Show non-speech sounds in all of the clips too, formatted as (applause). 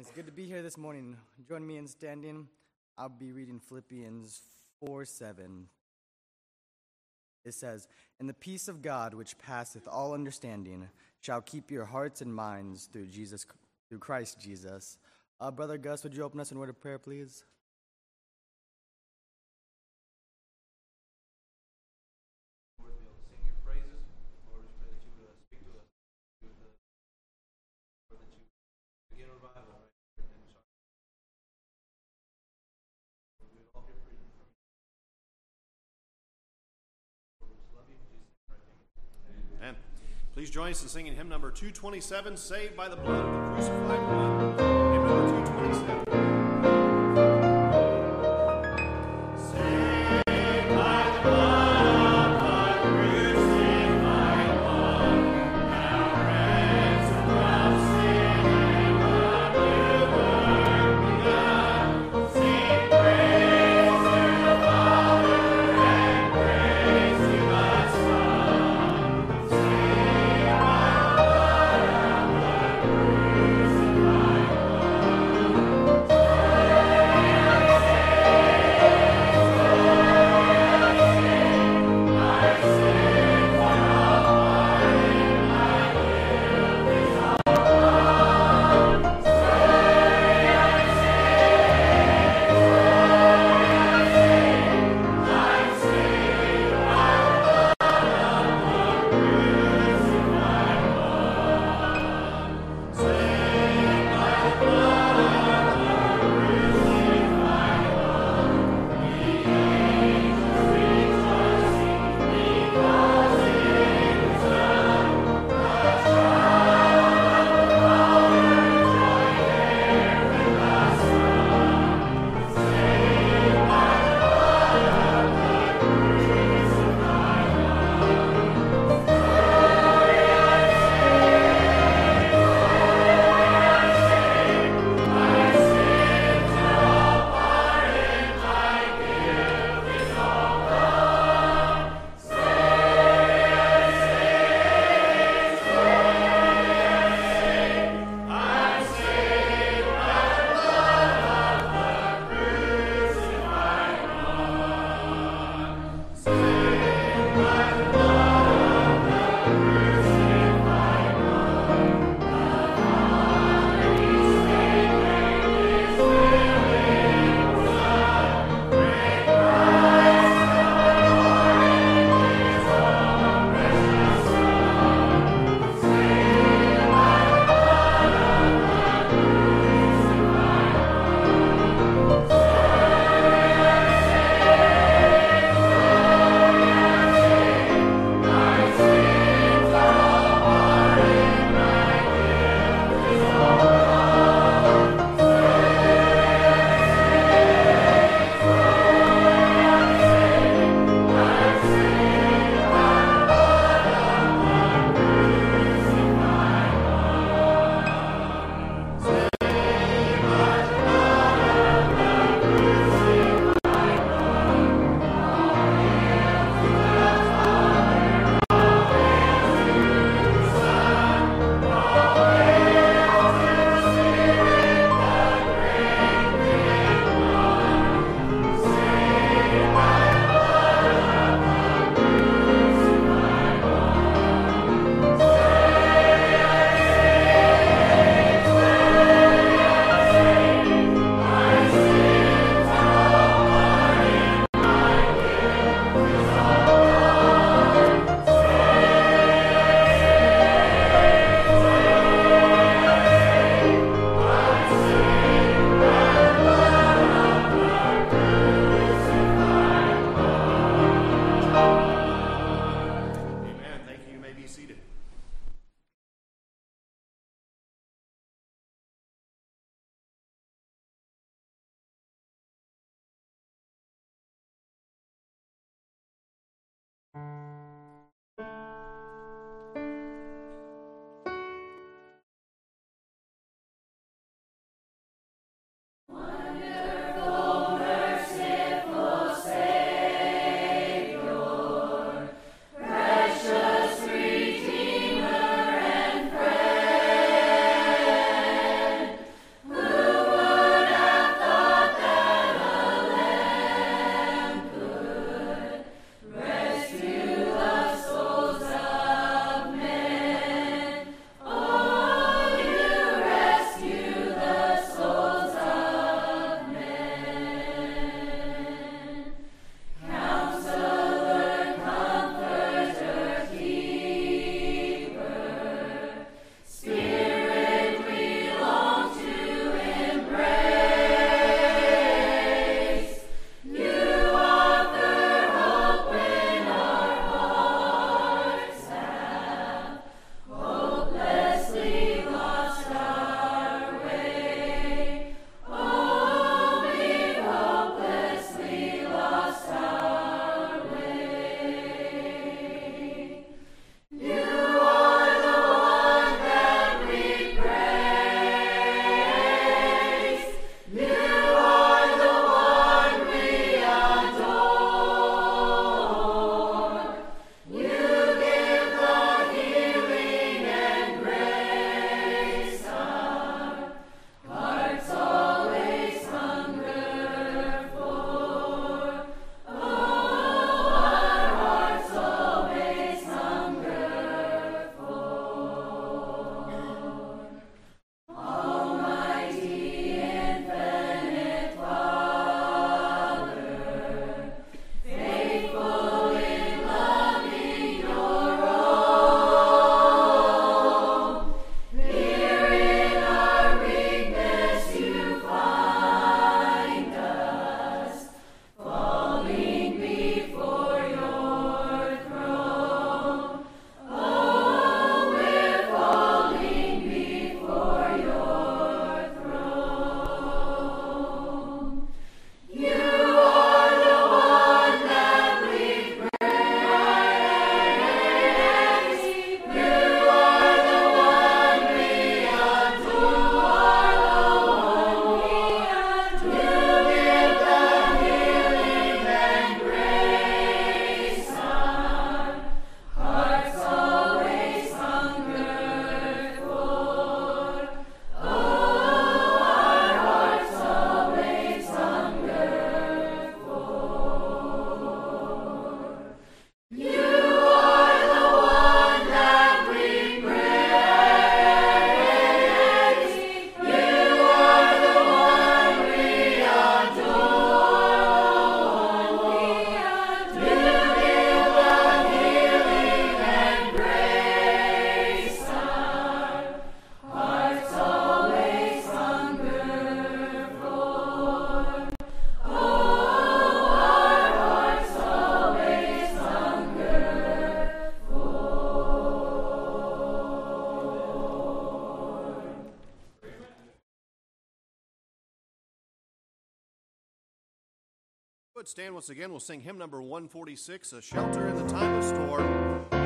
it's good to be here this morning. Join me in standing. I'll be reading Philippians 4 7. It says, And the peace of God, which passeth all understanding, shall keep your hearts and minds through Jesus, through Christ Jesus. Uh, Brother Gus, would you open us in word of prayer, please? Please join us in singing hymn number 227, Saved by the Blood of the Crucified One. Hymn number 227. Would stand once again. We'll sing hymn number 146, A Shelter in the Time of Storm.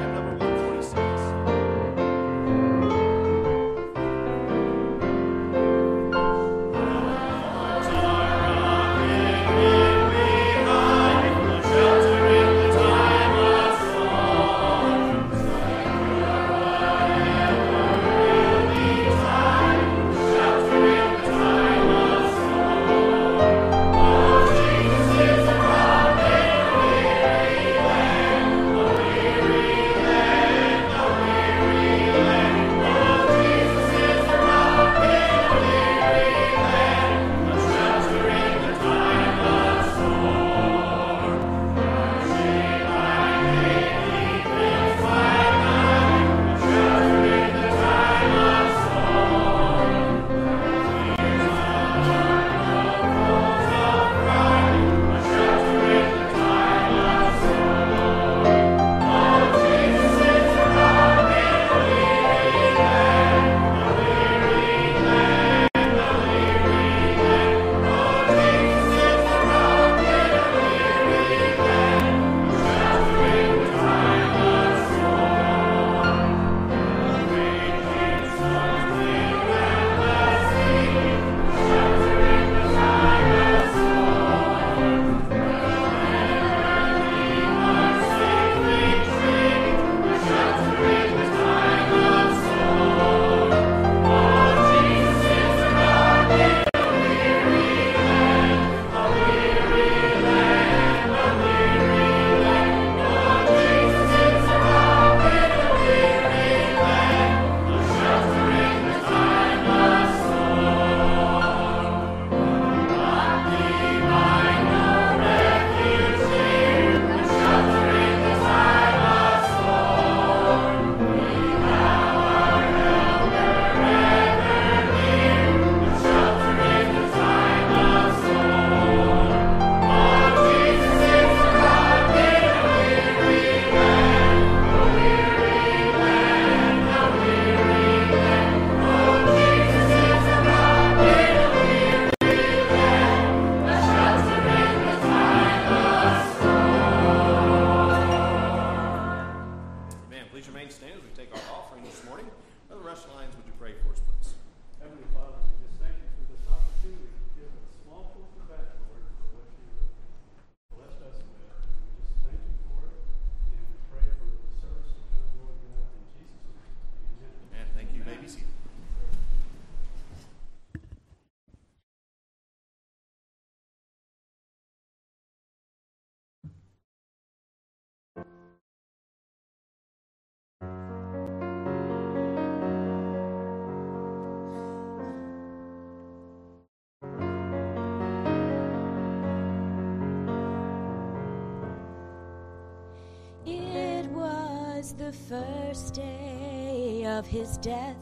The first day of his death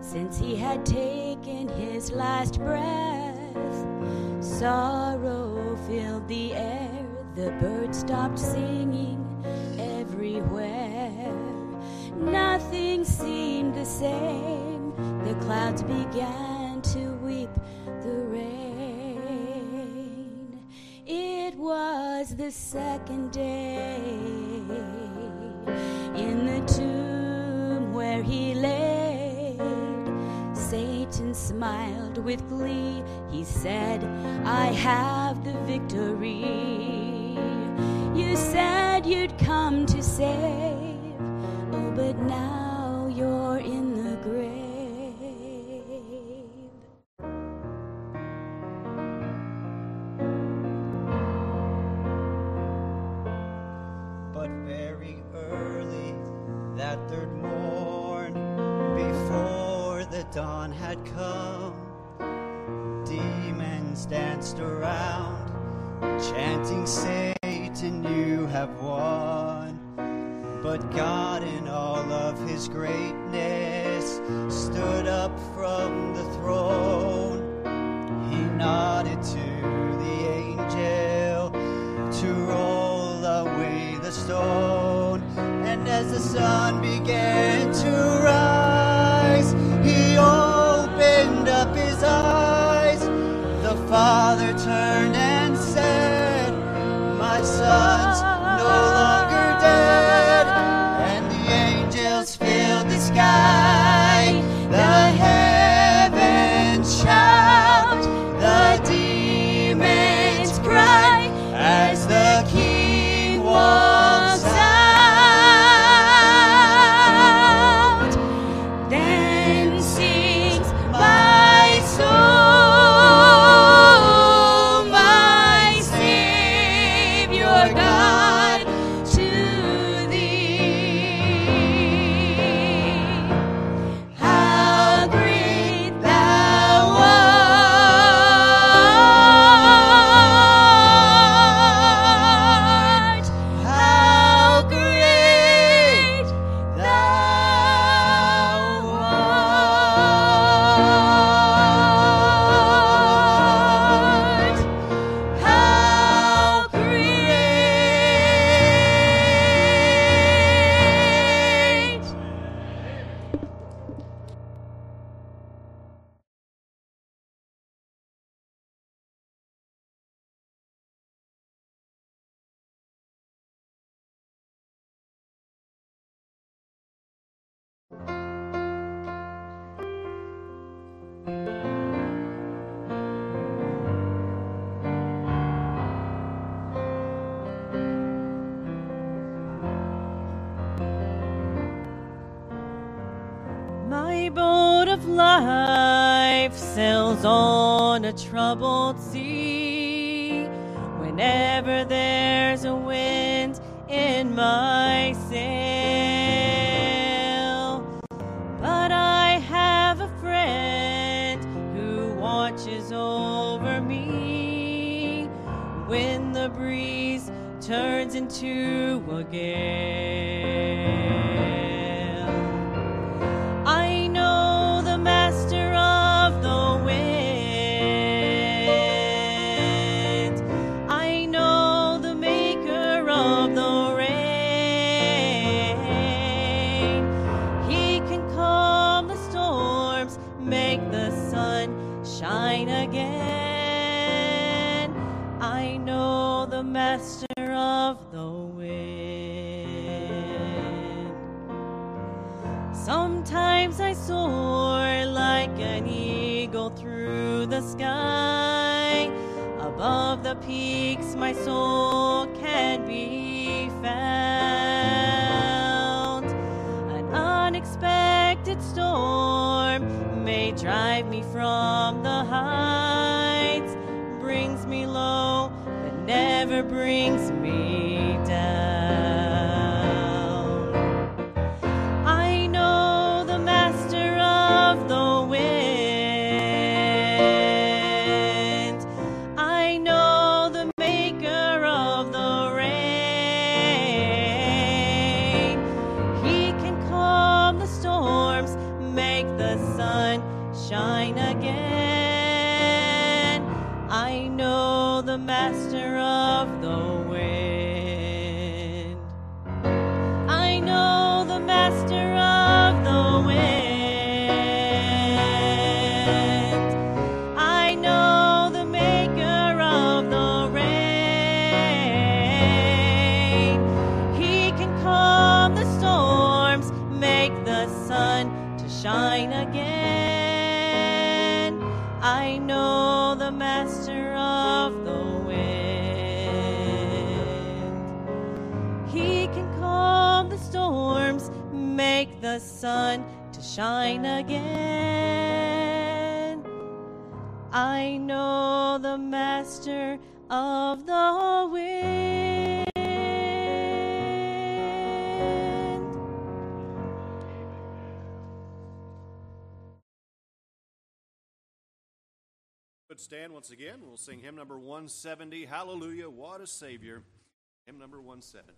since he had taken his last breath. Sorrow filled the air, the birds stopped singing everywhere. Nothing seemed the same, the clouds began to weep the rain. It was the second day in the tomb where he laid. Satan smiled with glee. He said, I have the victory. You said you'd come to save. Oh, but now But God, in all of his greatness, stood up from the throne. He nodded to the angel to roll away the stone. And as the sun began once again. We'll sing hymn number 170, Hallelujah, What a Savior. Hymn number 170.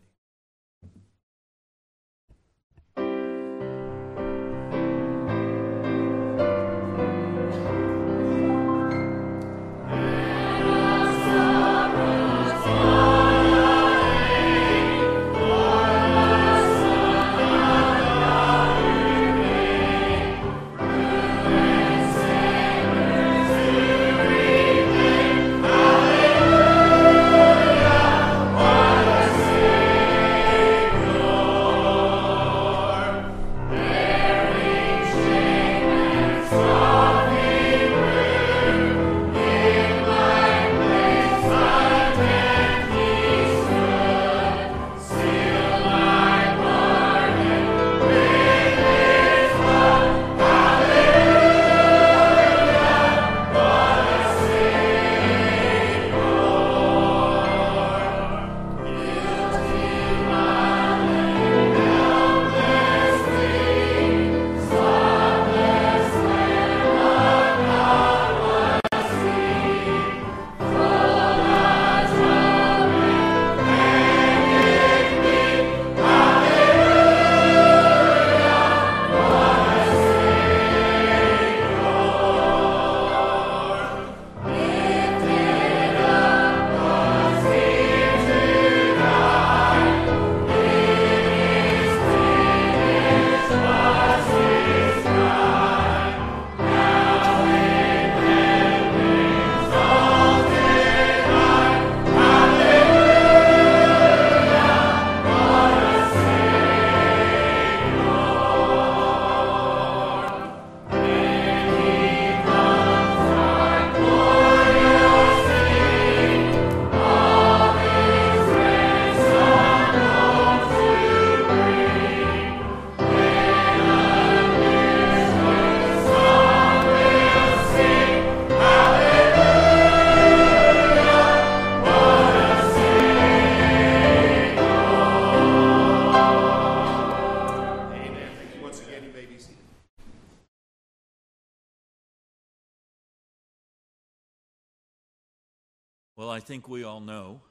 Well, I think we all know,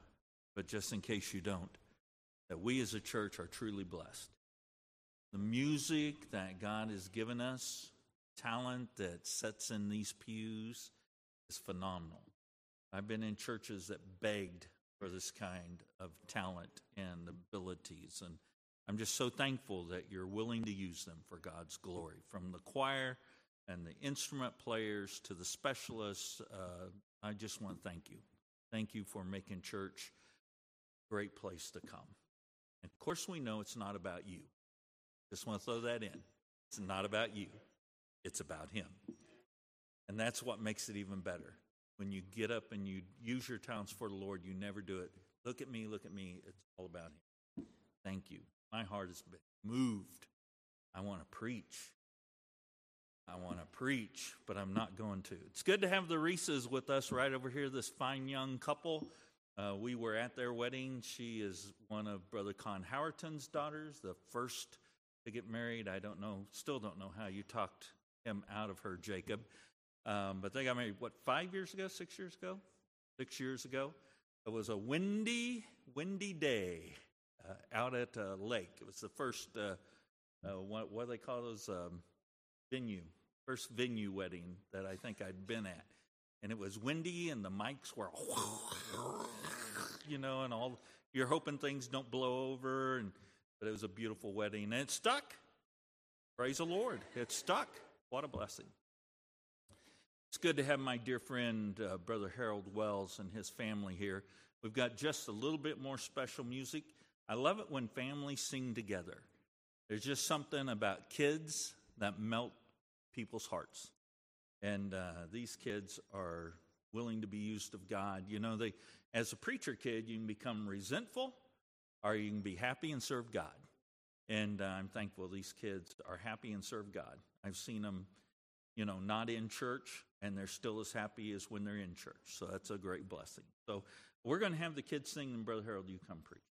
but just in case you don't, that we as a church are truly blessed. The music that God has given us, talent that sets in these pews, is phenomenal. I've been in churches that begged for this kind of talent and abilities, and I'm just so thankful that you're willing to use them for God's glory. From the choir and the instrument players to the specialists, uh, I just want to thank you. Thank you for making church a great place to come. And of course, we know it's not about you. Just want to throw that in. It's not about you, it's about Him. And that's what makes it even better. When you get up and you use your talents for the Lord, you never do it. Look at me, look at me. It's all about Him. Thank you. My heart has been moved. I want to preach. I want to preach, but I'm not going to. It's good to have the Reeses with us right over here, this fine young couple. Uh, we were at their wedding. She is one of Brother Con Howerton's daughters, the first to get married. I don't know, still don't know how you talked him out of her, Jacob. Um, but they got married, what, five years ago, six years ago? Six years ago. It was a windy, windy day uh, out at a lake. It was the first, uh, uh, what, what do they call those? Um, venue, first venue wedding that I think I'd been at. And it was windy and the mics were, you know, and all, you're hoping things don't blow over. And, but it was a beautiful wedding and it stuck. Praise the Lord. It stuck. What a blessing. It's good to have my dear friend, uh, Brother Harold Wells, and his family here. We've got just a little bit more special music. I love it when families sing together. There's just something about kids that melt people's hearts. And uh, these kids are willing to be used of God. You know, they, as a preacher kid, you can become resentful or you can be happy and serve God. And uh, I'm thankful these kids are happy and serve God. I've seen them, you know, not in church, and they're still as happy as when they're in church. So that's a great blessing. So we're going to have the kids sing, and Brother Harold, you come preach.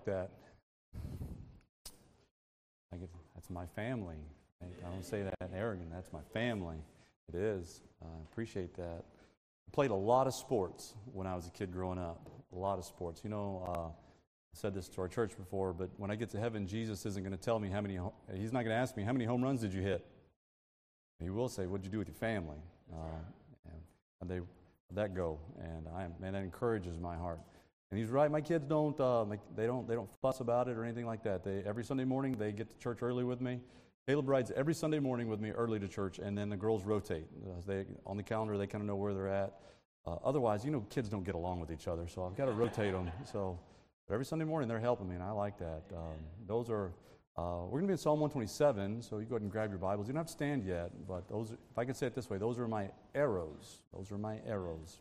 Like that. I get, that's my family. I don't say that arrogant. That's my family. It is. I appreciate that. I played a lot of sports when I was a kid growing up. A lot of sports. You know, uh, I said this to our church before, but when I get to heaven, Jesus isn't going to tell me how many. He's not going to ask me how many home runs did you hit. He will say, "What'd you do with your family?" Uh, and they how'd that go? And I man, that encourages my heart. And he's right. My kids don't, uh, they don't, they don't fuss about it or anything like that. They every Sunday morning they get to church early with me. Caleb rides every Sunday morning with me early to church, and then the girls rotate. Uh, they on the calendar they kind of know where they're at. Uh, otherwise, you know, kids don't get along with each other, so I've got to rotate them. So but every Sunday morning they're helping me, and I like that. Um, those are. Uh, we're going to be in Psalm 127, so you go ahead and grab your Bibles. You don't have to stand yet, but those, if I could say it this way, those are my arrows. Those are my arrows.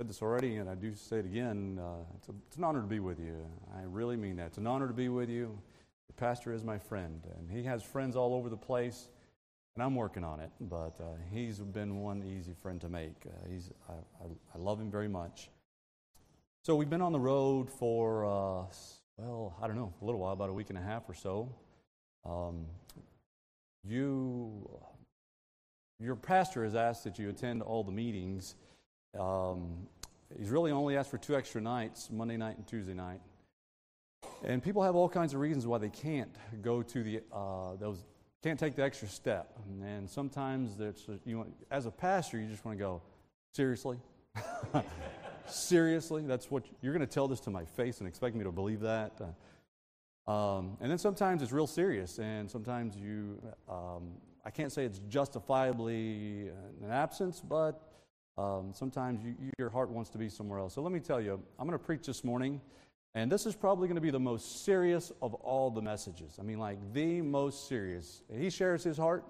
Said this already, and I do say it again. Uh, it's, a, it's an honor to be with you. I really mean that. It's an honor to be with you. The pastor is my friend, and he has friends all over the place, and I'm working on it. But uh, he's been one easy friend to make. Uh, he's, I, I, I love him very much. So we've been on the road for, uh, well, I don't know, a little while, about a week and a half or so. Um, you, your pastor has asked that you attend all the meetings. Um, he's really only asked for two extra nights, Monday night and Tuesday night. And people have all kinds of reasons why they can't go to the uh, those can't take the extra step. And sometimes there's you want, as a pastor, you just want to go seriously. (laughs) seriously, that's what you're going to tell this to my face and expect me to believe that. Uh, um, and then sometimes it's real serious, and sometimes you, um, I can't say it's justifiably an absence, but um, sometimes you, your heart wants to be somewhere else. So let me tell you, I'm going to preach this morning, and this is probably going to be the most serious of all the messages. I mean, like the most serious. He shares his heart.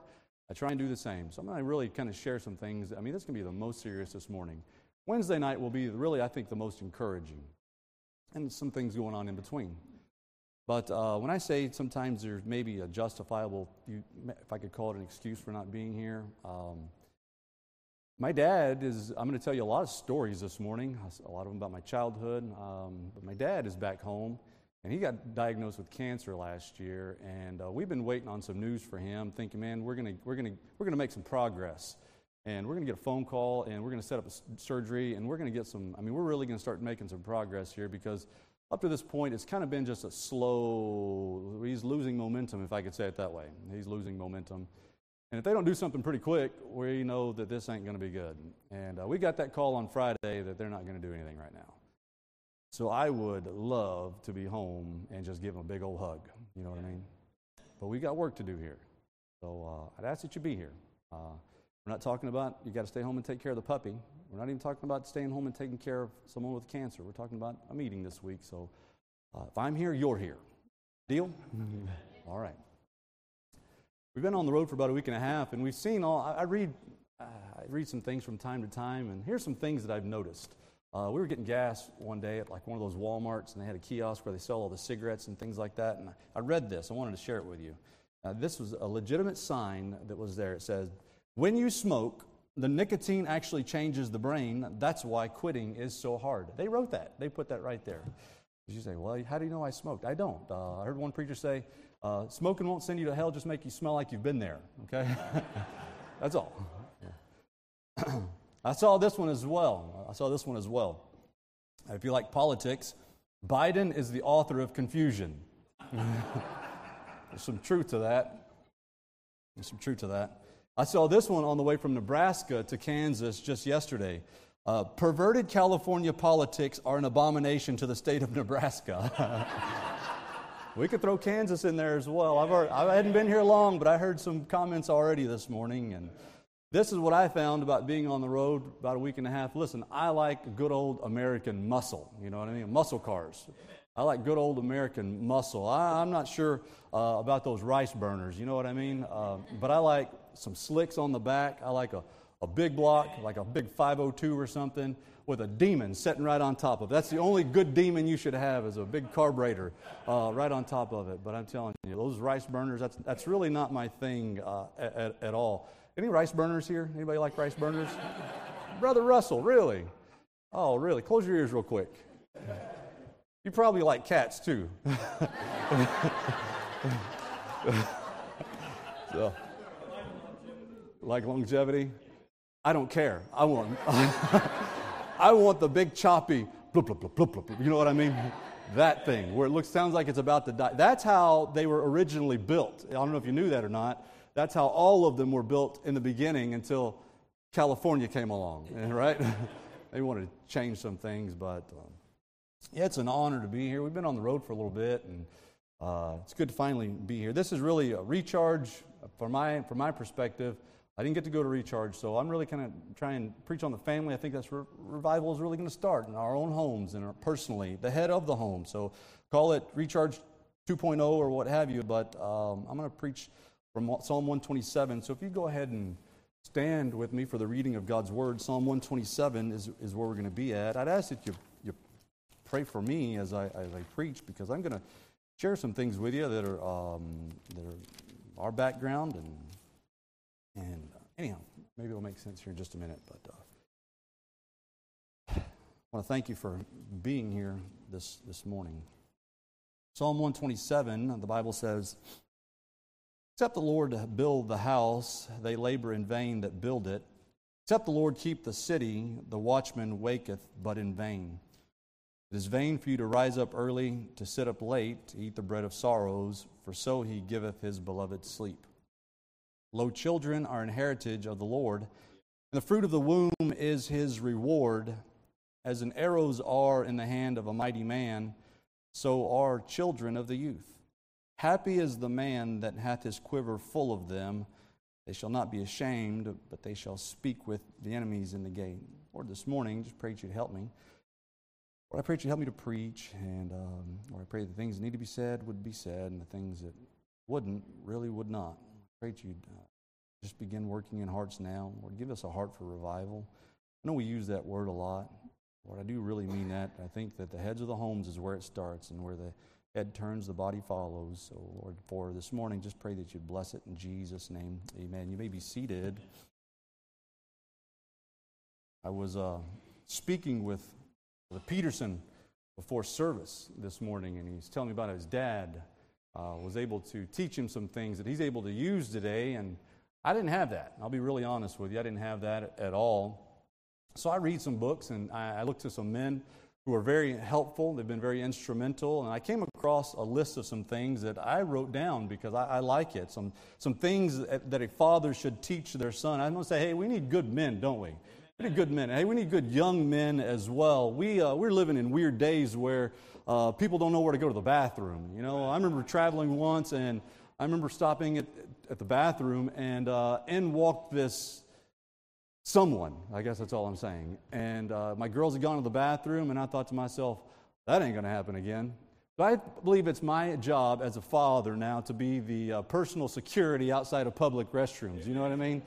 I try and do the same. So I'm going to really kind of share some things. I mean, this is going to be the most serious this morning. Wednesday night will be really, I think, the most encouraging, and some things going on in between. But uh, when I say sometimes there's maybe a justifiable, if I could call it an excuse for not being here, um, my dad is, I'm going to tell you a lot of stories this morning, a lot of them about my childhood. Um, but my dad is back home, and he got diagnosed with cancer last year. And uh, we've been waiting on some news for him, thinking, man, we're going to we're gonna, we're gonna make some progress. And we're going to get a phone call, and we're going to set up a s- surgery, and we're going to get some, I mean, we're really going to start making some progress here because up to this point, it's kind of been just a slow, he's losing momentum, if I could say it that way. He's losing momentum. And if they don't do something pretty quick, we know that this ain't going to be good. And uh, we got that call on Friday that they're not going to do anything right now. So I would love to be home and just give them a big old hug. You know what I mean? But we got work to do here. So uh, I'd ask that you be here. Uh, we're not talking about you got to stay home and take care of the puppy. We're not even talking about staying home and taking care of someone with cancer. We're talking about a meeting this week. So uh, if I'm here, you're here. Deal? (laughs) all right. We've been on the road for about a week and a half, and we've seen all. I, read, uh, I read some things from time to time, and here's some things that I've noticed. Uh, we were getting gas one day at like one of those WalMarts, and they had a kiosk where they sell all the cigarettes and things like that. And I, I read this. I wanted to share it with you. Uh, this was a legitimate sign that was there. It says, "When you smoke, the nicotine actually changes the brain. That's why quitting is so hard." They wrote that. They put that right there. You say, "Well, how do you know I smoked?" I don't. Uh, I heard one preacher say, uh, "Smoking won't send you to hell; just make you smell like you've been there." Okay, (laughs) that's all. (clears throat) I saw this one as well. I saw this one as well. If you like politics, Biden is the author of confusion. (laughs) There's some truth to that. There's some truth to that. I saw this one on the way from Nebraska to Kansas just yesterday. Uh, perverted California politics are an abomination to the state of Nebraska. (laughs) we could throw Kansas in there as well. I've already, I hadn't been here long, but I heard some comments already this morning, and this is what I found about being on the road about a week and a half. Listen, I like good old American muscle. You know what I mean? Muscle cars. I like good old American muscle. I, am not sure uh, about those rice burners. You know what I mean? Uh, but I like some slicks on the back. I like a, a big block, like a big 502 or something, with a demon sitting right on top of it. That's the only good demon you should have is a big carburetor uh, right on top of it. But I'm telling you, those rice burners, that's, that's really not my thing uh, at, at all. Any rice burners here? Anybody like rice burners? Brother Russell, really? Oh, really? Close your ears real quick. You probably like cats too. (laughs) so, like longevity? I don't care. I want, (laughs) I want the big choppy, blup, blup, blup, blup, blup, you know what I mean? (laughs) That thing where it looks sounds like it's about to die. That's how they were originally built. I don't know if you knew that or not. That's how all of them were built in the beginning until California came along, (laughs) right? (laughs) they wanted to change some things, but um, yeah, it's an honor to be here. We've been on the road for a little bit, and uh, it's good to finally be here. This is really a recharge from my from my perspective. I didn't get to go to recharge, so I'm really kind of trying to preach on the family. I think that's where revival is really going to start in our own homes and our, personally, the head of the home. So call it recharge 2.0 or what have you. But um, I'm going to preach from Psalm 127. So if you go ahead and stand with me for the reading of God's Word, Psalm 127 is, is where we're going to be at. I'd ask that you, you pray for me as I, as I preach because I'm going to share some things with you that are, um, that are our background. And, and uh, anyhow, maybe it'll make sense here in just a minute. But uh, I want to thank you for being here this, this morning. Psalm 127, the Bible says, Except the Lord build the house, they labor in vain that build it. Except the Lord keep the city, the watchman waketh but in vain. It is vain for you to rise up early, to sit up late, to eat the bread of sorrows, for so he giveth his beloved sleep. Lo, children are an heritage of the Lord, and the fruit of the womb is his reward. As an arrows are in the hand of a mighty man, so are children of the youth. Happy is the man that hath his quiver full of them. They shall not be ashamed, but they shall speak with the enemies in the gate. Lord, this morning, just pray that you'd help me. Lord, I pray that you'd help me to preach, and um, Lord, I pray the things that need to be said would be said, and the things that wouldn't really would not. That you'd uh, just begin working in hearts now. Lord, give us a heart for revival. I know we use that word a lot. Lord, I do really mean that. I think that the heads of the homes is where it starts and where the head turns, the body follows. So, Lord, for this morning, just pray that you'd bless it in Jesus' name. Amen. You may be seated. I was uh, speaking with the Peterson before service this morning, and he's telling me about his dad. Uh, was able to teach him some things that he's able to use today, and I didn't have that. I'll be really honest with you. I didn't have that at all. So I read some books, and I, I look to some men who are very helpful. They've been very instrumental. And I came across a list of some things that I wrote down because I, I like it. Some, some things that, that, a father should teach their son. I'm going to say, hey, we need good men, don't we? We need good men. Hey, we need good young men as well. We, uh, we're living in weird days where uh, people don't know where to go to the bathroom. You know, I remember traveling once and I remember stopping at, at the bathroom and uh, in walked this someone. I guess that's all I'm saying. And uh, my girls had gone to the bathroom, and I thought to myself, that ain't going to happen again. But I believe it's my job as a father now to be the uh, personal security outside of public restrooms. You know what I mean?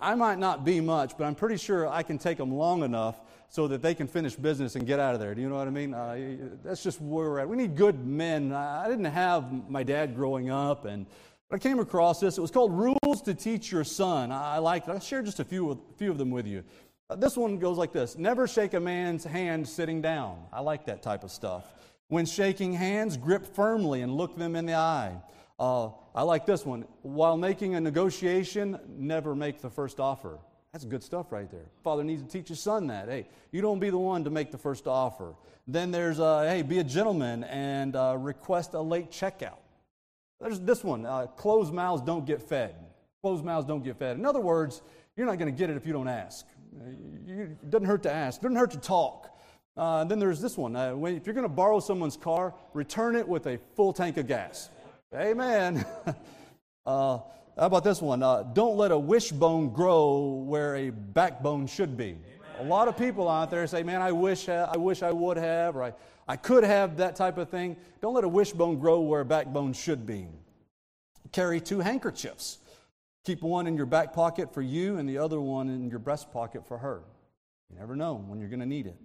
I might not be much, but I'm pretty sure I can take them long enough so that they can finish business and get out of there. Do you know what I mean? Uh, that's just where we're at. We need good men. I didn't have my dad growing up, and I came across this. It was called Rules to Teach Your Son. I liked it. I'll share just a few, a few of them with you. Uh, this one goes like this Never shake a man's hand sitting down. I like that type of stuff. When shaking hands, grip firmly and look them in the eye. Uh, I like this one. While making a negotiation, never make the first offer. That's good stuff right there. Father needs to teach his son that. Hey, you don't be the one to make the first offer. Then there's, uh, hey, be a gentleman and uh, request a late checkout. There's this one uh, closed mouths don't get fed. Closed mouths don't get fed. In other words, you're not going to get it if you don't ask. It doesn't hurt to ask, it doesn't hurt to talk. Uh, then there's this one. Uh, if you're going to borrow someone's car, return it with a full tank of gas. Amen. (laughs) uh, how about this one? Uh, don't let a wishbone grow where a backbone should be. A lot of people out there say, man, I wish I, I wish I would have, or I, I could have that type of thing. Don't let a wishbone grow where a backbone should be. Carry two handkerchiefs. Keep one in your back pocket for you and the other one in your breast pocket for her. You never know when you're going to need it.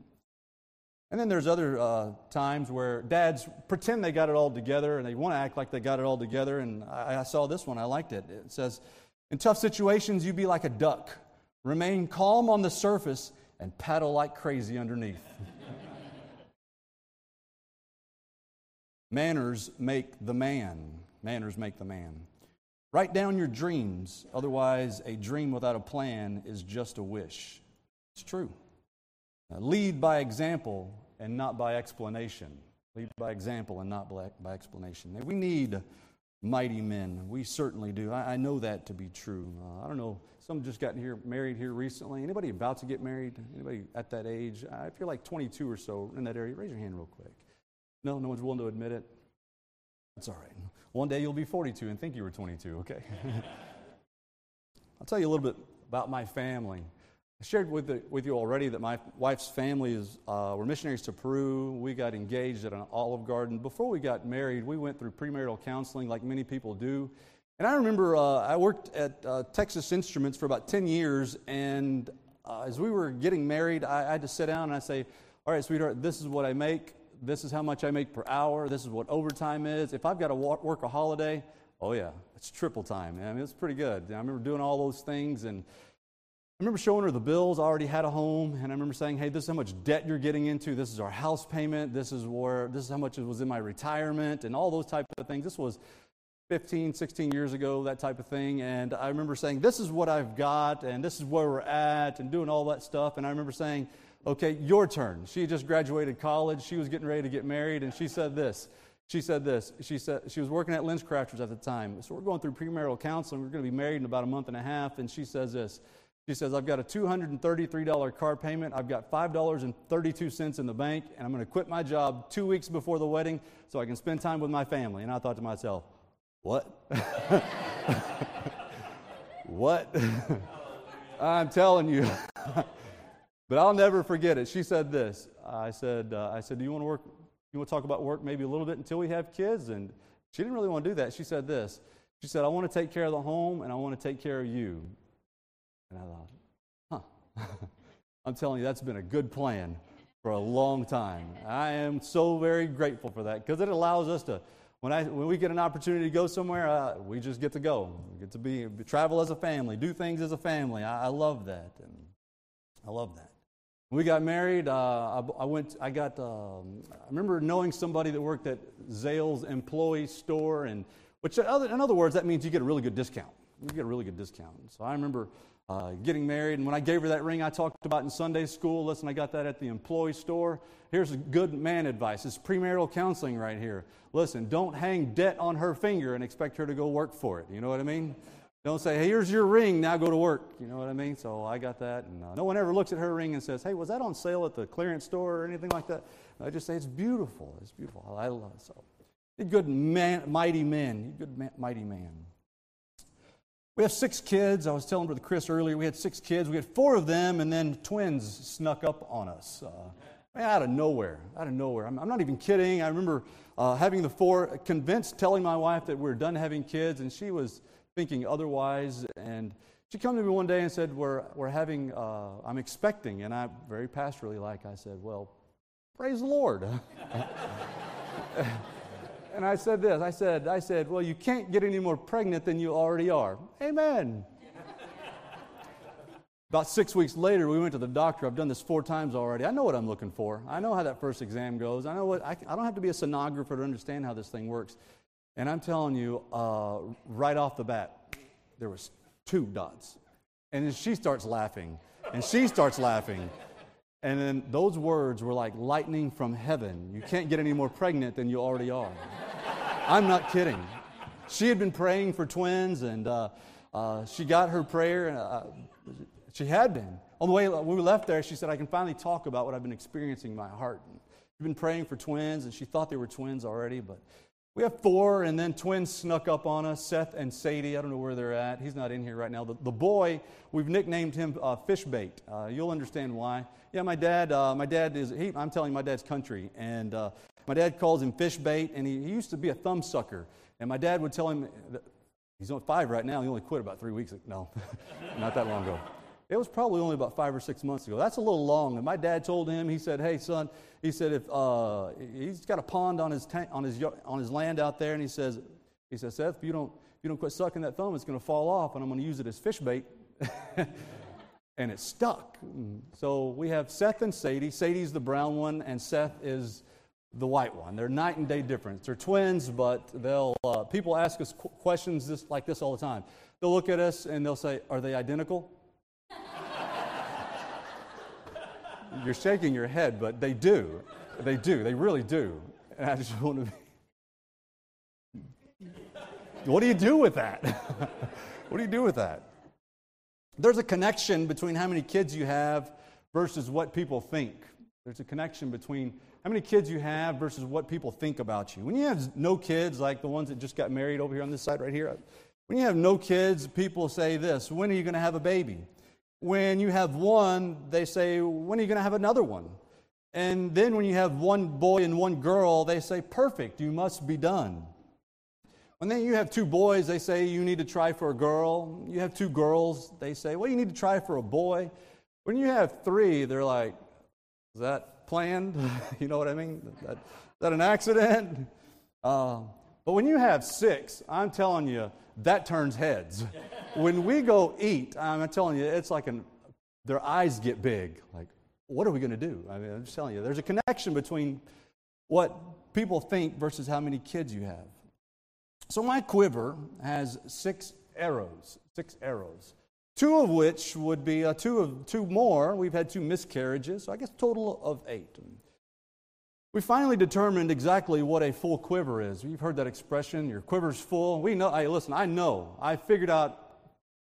And then there's other uh, times where dads pretend they got it all together and they want to act like they got it all together. And I, I saw this one, I liked it. It says, In tough situations, you be like a duck, remain calm on the surface, and paddle like crazy underneath. (laughs) Manners make the man. Manners make the man. Write down your dreams, otherwise, a dream without a plan is just a wish. It's true. Uh, lead by example and not by explanation. Lead by example and not by explanation. We need mighty men. We certainly do. I, know that to be true. Uh, I don't know. Some just got here married here recently. Anybody about to get married? Anybody at that age? If you're like 22 or so in that area, raise your hand real quick. No, no one's willing to admit it. That's all right. One day you'll be 42 and think you were 22. Okay. (laughs) I'll tell you a little bit about my family. I shared with, the, with you already that my wife's family is, uh, were missionaries to Peru. We got engaged at an olive garden. Before we got married, we went through premarital counseling like many people do. And I remember uh, I worked at uh, Texas Instruments for about 10 years, and uh, as we were getting married, I, I had to sit down and I say, All right, sweetheart, this is what I make. This is how much I make per hour. This is what overtime is. If I've got to work a holiday, oh yeah, it's triple time. I mean, it's pretty good. I remember doing all those things and I remember showing her the bills. I already had a home, and I remember saying, "Hey, this is how much debt you're getting into. This is our house payment. This is where this is how much it was in my retirement, and all those type of things." This was 15, 16 years ago, that type of thing. And I remember saying, "This is what I've got, and this is where we're at," and doing all that stuff. And I remember saying, "Okay, your turn." She just graduated college. She was getting ready to get married, and she said this. She said this. She said she was working at LensCrafters at the time. So we're going through premarital counseling. We're going to be married in about a month and a half, and she says this. She says, I've got a $233 car payment. I've got $5.32 in the bank, and I'm going to quit my job two weeks before the wedding so I can spend time with my family. And I thought to myself, what? (laughs) what? (laughs) I'm telling you. (laughs) but I'll never forget it. She said this. I said, uh, I said, do you want to work? You want to talk about work maybe a little bit until we have kids? And she didn't really want to do that. She said this. She said, I want to take care of the home and I want to take care of you. And I thought, huh. (laughs) I'm telling you, that's been a good plan for a long time. I am so very grateful for that because it allows us to, when, I, when we get an opportunity to go somewhere, uh, we just get to go. We get to be, travel as a family, do things as a family. I, I love that. And I love that. When we got married, uh, I, I, went, I got, um, I remember knowing somebody that worked at Zales employee store, and which, in other words, that means you get a really good discount. You get a really good discount. So I remember uh, getting married. And when I gave her that ring I talked about in Sunday school, listen, I got that at the employee store. Here's a good man advice. It's premarital counseling right here. Listen, don't hang debt on her finger and expect her to go work for it. You know what I mean? Don't say, hey, here's your ring, now go to work. You know what I mean? So I got that. And uh, no one ever looks at her ring and says, hey, was that on sale at the clearance store or anything like that? I just say, it's beautiful. It's beautiful. I love it. So, good man, mighty men. Good man, mighty man. We have six kids. I was telling Brother Chris earlier, we had six kids. We had four of them, and then twins snuck up on us. Uh, out of nowhere, out of nowhere. I'm, I'm not even kidding. I remember uh, having the four, convinced, telling my wife that we are done having kids, and she was thinking otherwise. And she came to me one day and said, "We're we're having, uh, I'm expecting," and I very pastorally like I said, "Well, praise the Lord." (laughs) (laughs) And I said this I said, I said, Well, you can't get any more pregnant than you already are. Amen. About six weeks later, we went to the doctor. I've done this four times already. I know what I'm looking for. I know how that first exam goes. I know what, I, I don't have to be a sonographer to understand how this thing works. And I'm telling you, uh, right off the bat, there was two dots. And then she starts laughing, and she starts laughing. And then those words were like lightning from heaven. You can't get any more pregnant than you already are. I'm not kidding. She had been praying for twins, and uh, uh, she got her prayer. Uh, she had been. on the way when we left there, she said, I can finally talk about what I've been experiencing in my heart. We've been praying for twins, and she thought they were twins already, but we have four, and then twins snuck up on us Seth and Sadie. I don't know where they're at. He's not in here right now. The, the boy, we've nicknamed him uh, Fishbait. Uh, you'll understand why. Yeah, my dad, uh, my dad is, he, I'm telling you, my dad's country. And uh, my dad calls him Fishbait, and he, he, used to be a thumb sucker. And my dad would tell him, he's only five right now. He only quit about three weeks ago. No, (laughs) not that long ago. It was probably only about five or six months ago. That's a little long. And my dad told him, he said, "Hey, son," he said, "if uh, he's got a pond on his tank, on his on his land out there, and he says, he says, Seth, if you don't if you don't quit sucking that thumb, it's going to fall off, and I'm going to use it as fish bait." (laughs) and it stuck. So we have Seth and Sadie. Sadie's the brown one, and Seth is the white one. They're night and day difference. They're twins, but they'll uh, people ask us qu- questions this, like this all the time. They'll look at us and they'll say, "Are they identical?" You're shaking your head, but they do. They do. They really do. And I just want to be. What do you do with that? (laughs) what do you do with that? There's a connection between how many kids you have versus what people think. There's a connection between how many kids you have versus what people think about you. When you have no kids, like the ones that just got married over here on this side right here, when you have no kids, people say this When are you going to have a baby? When you have one, they say, When are you going to have another one? And then when you have one boy and one girl, they say, Perfect, you must be done. When then you have two boys, they say, You need to try for a girl. You have two girls, they say, Well, you need to try for a boy. When you have three, they're like, Is that planned? (laughs) you know what I mean? Is that, is that an accident? Uh, but when you have six, I'm telling you, that turns heads. when we go eat, I'm telling you, it's like an, their eyes get big. Like, what are we going to do? I mean, I'm just telling you, there's a connection between what people think versus how many kids you have. So my quiver has six arrows, six arrows. Two of which would be uh, two of two more. We've had two miscarriages, so I guess total of eight. We finally determined exactly what a full quiver is. You've heard that expression, your quiver's full. We know, I, listen, I know. I figured out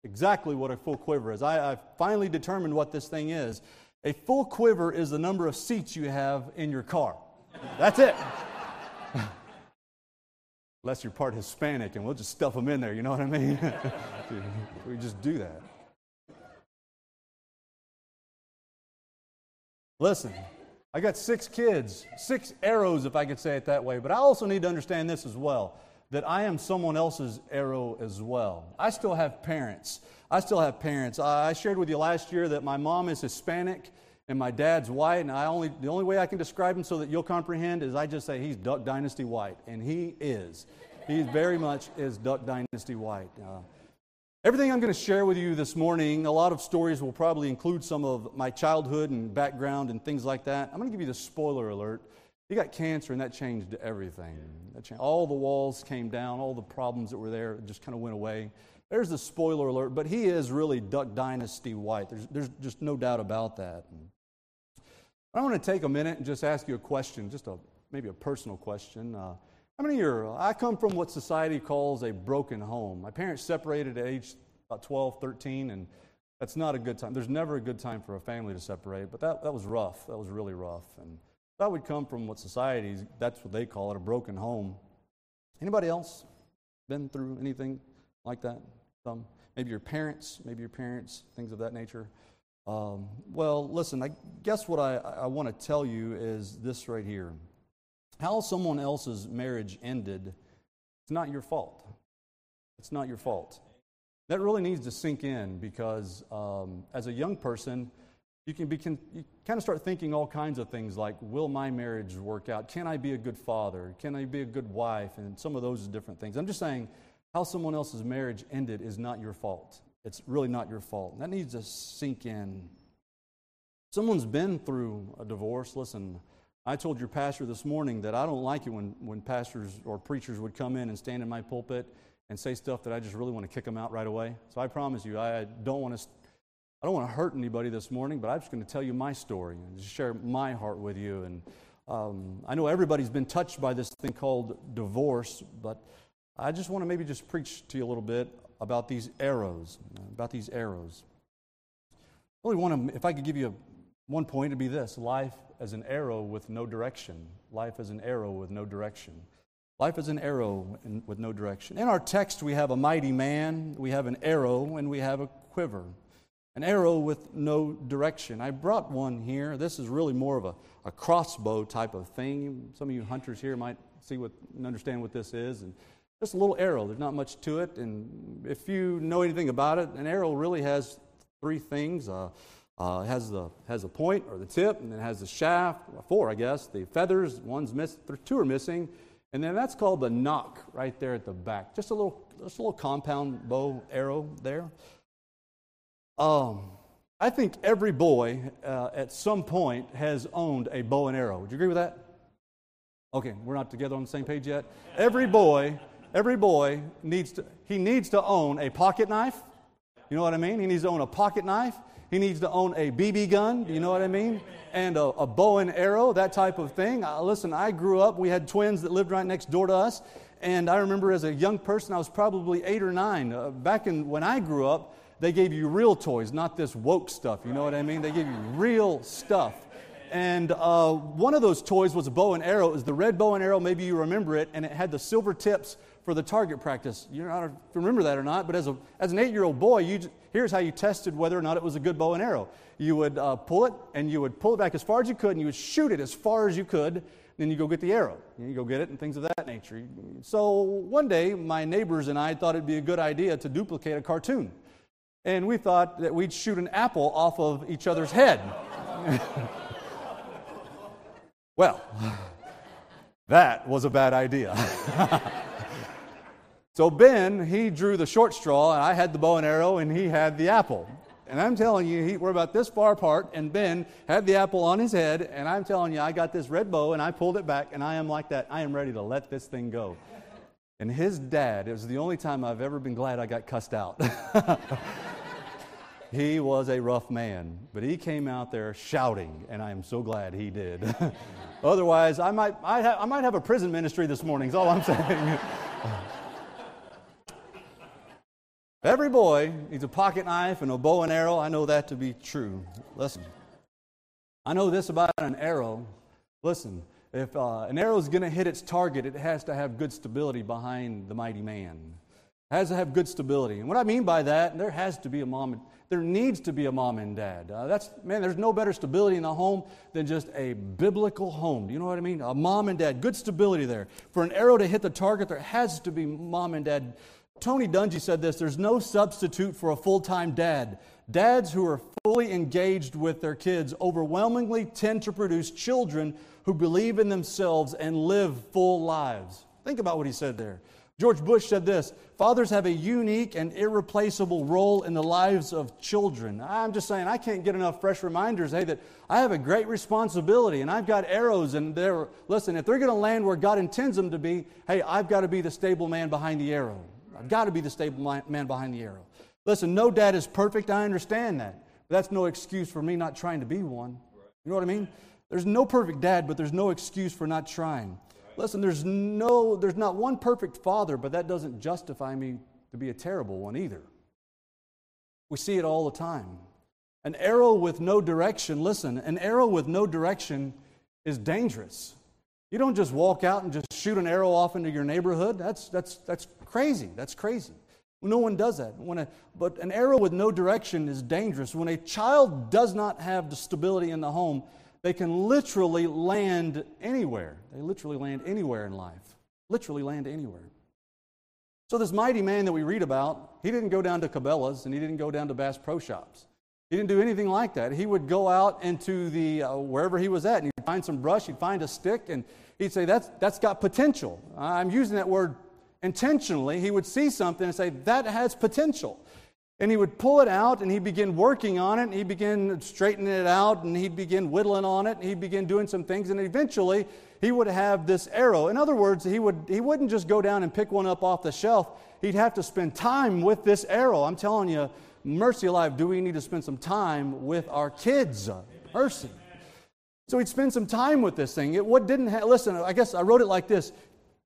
exactly what a full quiver is. I, I finally determined what this thing is. A full quiver is the number of seats you have in your car. That's it. (laughs) Unless you're part Hispanic and we'll just stuff them in there, you know what I mean? (laughs) we just do that. Listen, I got six kids, six arrows, if I could say it that way. But I also need to understand this as well that I am someone else's arrow as well. I still have parents. I still have parents. I shared with you last year that my mom is Hispanic and my dad's white, and I only, the only way I can describe him so that you'll comprehend is I just say he's Duck Dynasty white, and he is. He very much is Duck Dynasty white. Uh, Everything I'm going to share with you this morning, a lot of stories will probably include some of my childhood and background and things like that. I'm going to give you the spoiler alert. You got cancer, and that changed everything. That changed. All the walls came down, all the problems that were there just kind of went away. There's the spoiler alert, but he is really Duck Dynasty White. There's, there's just no doubt about that. I want to take a minute and just ask you a question, just a maybe a personal question. Uh, how many of you I come from what society calls a broken home. My parents separated at age about 12, 13, and that's not a good time. There's never a good time for a family to separate, but that, that was rough. That was really rough. And that would come from what society, that's what they call it, a broken home. Anybody else been through anything like that? Some, maybe your parents, maybe your parents, things of that nature. Um, well, listen, I guess what I, I want to tell you is this right here. How someone else's marriage ended, it's not your fault. It's not your fault. That really needs to sink in because um, as a young person, you can, be, you kind of start thinking all kinds of things like, will my marriage work out? Can I be a good father? Can I be a good wife? And some of those different things. I'm just saying, how someone else's marriage ended is not your fault. It's really not your fault. That needs to sink in. Someone's been through a divorce. Listen, I told your pastor this morning that I don't like it when, when pastors or preachers would come in and stand in my pulpit and say stuff that I just really want to kick them out right away. So I promise you, I don't want to, I don't want to hurt anybody this morning, but I'm just going to tell you my story and just share my heart with you. And um, I know everybody's been touched by this thing called divorce, but I just want to maybe just preach to you a little bit about these arrows, about these arrows. I only one, if I could give you a, one point, it'd be this life as an arrow with no direction. Life as an arrow with no direction. Life is an arrow in, with no direction. In our text, we have a mighty man, we have an arrow, and we have a quiver. An arrow with no direction. I brought one here. This is really more of a, a crossbow type of thing. Some of you hunters here might see what and understand what this is. And just a little arrow. There's not much to it. And if you know anything about it, an arrow really has three things. Uh, uh, has the has a point or the tip, and then has the shaft. Four, I guess. The feathers. One's missing. Two are missing, and then that's called the nock right there at the back. Just a little, just a little compound bow arrow there. Um, I think every boy uh, at some point has owned a bow and arrow. Would you agree with that? Okay, we're not together on the same page yet. Every boy, every boy needs to he needs to own a pocket knife. You know what I mean? He needs to own a pocket knife. He needs to own a BB gun. Do you know what I mean? And a, a bow and arrow, that type of thing. Listen, I grew up. We had twins that lived right next door to us, and I remember as a young person, I was probably eight or nine. Uh, back in when I grew up, they gave you real toys, not this woke stuff. You know what I mean? They gave you real stuff. And uh, one of those toys was a bow and arrow. It was the red bow and arrow. Maybe you remember it. And it had the silver tips for the target practice. You don't remember that or not, but as, a, as an eight year old boy, you, here's how you tested whether or not it was a good bow and arrow. You would uh, pull it, and you would pull it back as far as you could, and you would shoot it as far as you could. Then you go get the arrow. You go get it and things of that nature. So one day, my neighbors and I thought it'd be a good idea to duplicate a cartoon. And we thought that we'd shoot an apple off of each other's head. (laughs) well, (laughs) that was a bad idea. (laughs) so Ben, he drew the short straw, and I had the bow and arrow, and he had the apple. And I'm telling you, he, we're about this far apart, and Ben had the apple on his head, and I'm telling you, I got this red bow, and I pulled it back, and I am like that. I am ready to let this thing go. And his dad, it was the only time I've ever been glad I got cussed out. (laughs) he was a rough man, but he came out there shouting, and I am so glad he did. (laughs) Otherwise, I might, I, ha- I might have a prison ministry this morning, is all I'm (laughs) saying. Every boy needs a pocket knife and a bow and arrow. I know that to be true. Listen, I know this about an arrow. Listen, if uh, an arrow is going to hit its target, it has to have good stability behind the mighty man. It has to have good stability. And what I mean by that, there has to be a mom, and, there needs to be a mom and dad. Uh, that's, man, there's no better stability in the home than just a biblical home. Do you know what I mean? A mom and dad, good stability there. For an arrow to hit the target, there has to be mom and dad. Tony Dungy said this there's no substitute for a full time dad. Dads who are fully engaged with their kids overwhelmingly tend to produce children who believe in themselves and live full lives. Think about what he said there. George Bush said this Fathers have a unique and irreplaceable role in the lives of children. I'm just saying, I can't get enough fresh reminders, hey, that I have a great responsibility and I've got arrows and they're, listen, if they're going to land where God intends them to be, hey, I've got to be the stable man behind the arrow. I've got to be the stable man behind the arrow. Listen, no dad is perfect. I understand that. But that's no excuse for me not trying to be one. You know what I mean? There's no perfect dad, but there's no excuse for not trying. Listen, there's no, there's not one perfect father, but that doesn't justify me to be a terrible one either. We see it all the time. An arrow with no direction, listen, an arrow with no direction is dangerous. You don't just walk out and just shoot an arrow off into your neighborhood. That's, that's, that's crazy. That's crazy. No one does that. When a, but an arrow with no direction is dangerous. When a child does not have the stability in the home, they can literally land anywhere. They literally land anywhere in life. Literally land anywhere. So, this mighty man that we read about, he didn't go down to Cabela's and he didn't go down to Bass Pro Shops. He didn't do anything like that. He would go out into the uh, wherever he was at and he'd find some brush, he'd find a stick, and he'd say, that's, that's got potential. I'm using that word intentionally. He would see something and say, That has potential. And he would pull it out and he'd begin working on it and he'd begin straightening it out and he'd begin whittling on it and he'd begin doing some things and eventually he would have this arrow. In other words, he, would, he wouldn't just go down and pick one up off the shelf. He'd have to spend time with this arrow. I'm telling you, mercy alive, do we need to spend some time with our kids? Mercy. So he'd spend some time with this thing. It what didn't ha- listen, I guess I wrote it like this.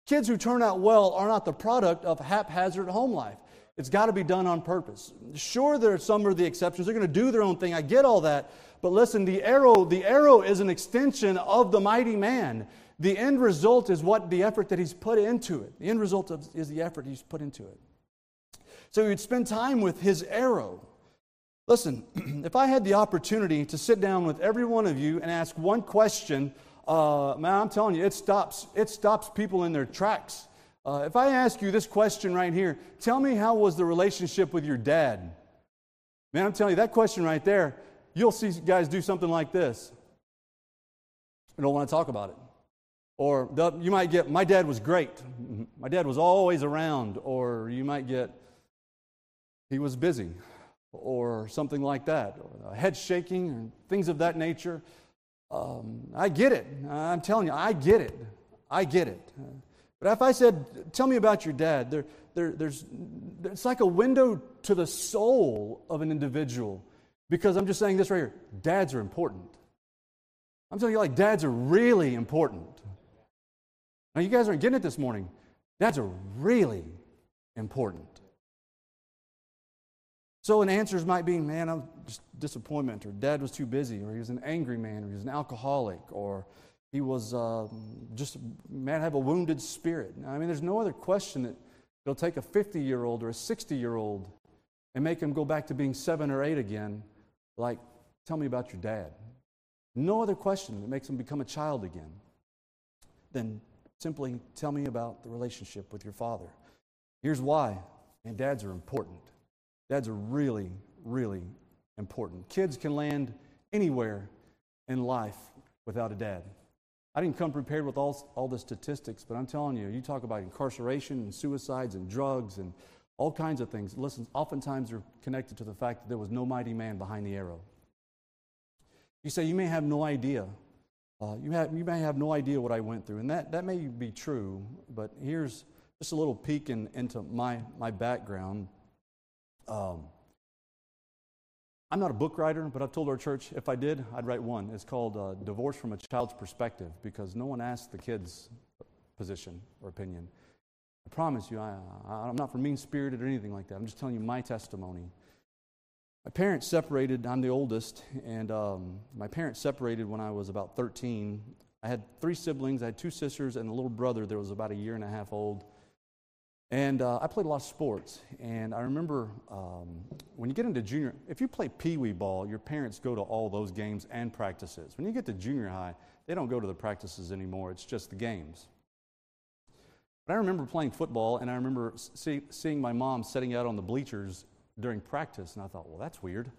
Kids who turn out well are not the product of haphazard home life. It's got to be done on purpose. Sure, there are some are the exceptions. They're going to do their own thing. I get all that. But listen, the arrow, the arrow is an extension of the mighty man. The end result is what the effort that he's put into it. The end result of, is the effort he's put into it. So he would spend time with his arrow. Listen, (clears throat) if I had the opportunity to sit down with every one of you and ask one question, uh, man, I'm telling you, it stops, it stops people in their tracks. Uh, if I ask you this question right here, tell me how was the relationship with your dad? Man, I'm telling you, that question right there, you'll see guys do something like this. I don't want to talk about it. Or the, you might get, my dad was great. My dad was always around. Or you might get, he was busy. Or something like that. Or head shaking, or things of that nature. Um, I get it. I'm telling you, I get it. I get it. But if I said, Tell me about your dad, there, there, there's, it's like a window to the soul of an individual. Because I'm just saying this right here dads are important. I'm telling you, like, dads are really important. Now, you guys aren't getting it this morning. Dads are really important. So, an answers might be, man, I'm just disappointment, or dad was too busy, or he was an angry man, or he was an alcoholic, or he was uh, just, man, have a wounded spirit. I mean, there's no other question that it'll take a 50 year old or a 60 year old and make him go back to being seven or eight again, like, tell me about your dad. No other question that makes him become a child again than simply tell me about the relationship with your father. Here's why. And dads are important. Are really, really important. Kids can land anywhere in life without a dad. I didn't come prepared with all, all the statistics, but I'm telling you, you talk about incarceration and suicides and drugs and all kinds of things. Listen, oftentimes they're connected to the fact that there was no mighty man behind the arrow. You say, you may have no idea. Uh, you, have, you may have no idea what I went through, and that, that may be true, but here's just a little peek in, into my, my background. Um, I'm not a book writer, but I've told our church if I did, I'd write one. It's called uh, Divorce from a Child's Perspective because no one asked the kids' position or opinion. I promise you, I, I'm not for mean spirited or anything like that. I'm just telling you my testimony. My parents separated, I'm the oldest, and um, my parents separated when I was about 13. I had three siblings, I had two sisters, and a little brother that was about a year and a half old. And uh, I played a lot of sports. And I remember um, when you get into junior, if you play pee wee ball, your parents go to all those games and practices. When you get to junior high, they don't go to the practices anymore, it's just the games. But I remember playing football, and I remember see, seeing my mom setting out on the bleachers during practice, and I thought, well, that's weird.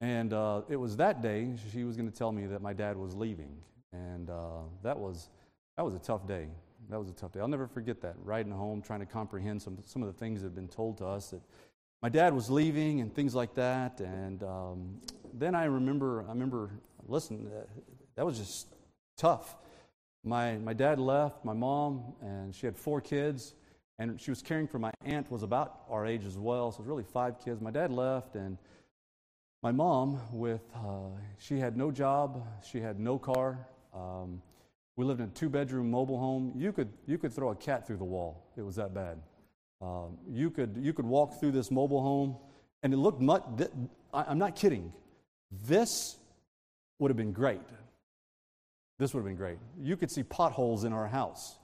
And uh, it was that day she was going to tell me that my dad was leaving. And uh, that, was, that was a tough day that was a tough day. I'll never forget that. Riding home, trying to comprehend some, some of the things that had been told to us that my dad was leaving and things like that. And um, then I remember, I remember, listen, uh, that was just tough. My, my dad left, my mom, and she had four kids, and she was caring for my aunt, was about our age as well, so it was really five kids. My dad left, and my mom, with, uh, she had no job, she had no car. Um, we lived in a two bedroom mobile home. You could, you could throw a cat through the wall, it was that bad. Um, you, could, you could walk through this mobile home, and it looked much, th- I'm not kidding. This would have been great. This would have been great. You could see potholes in our house.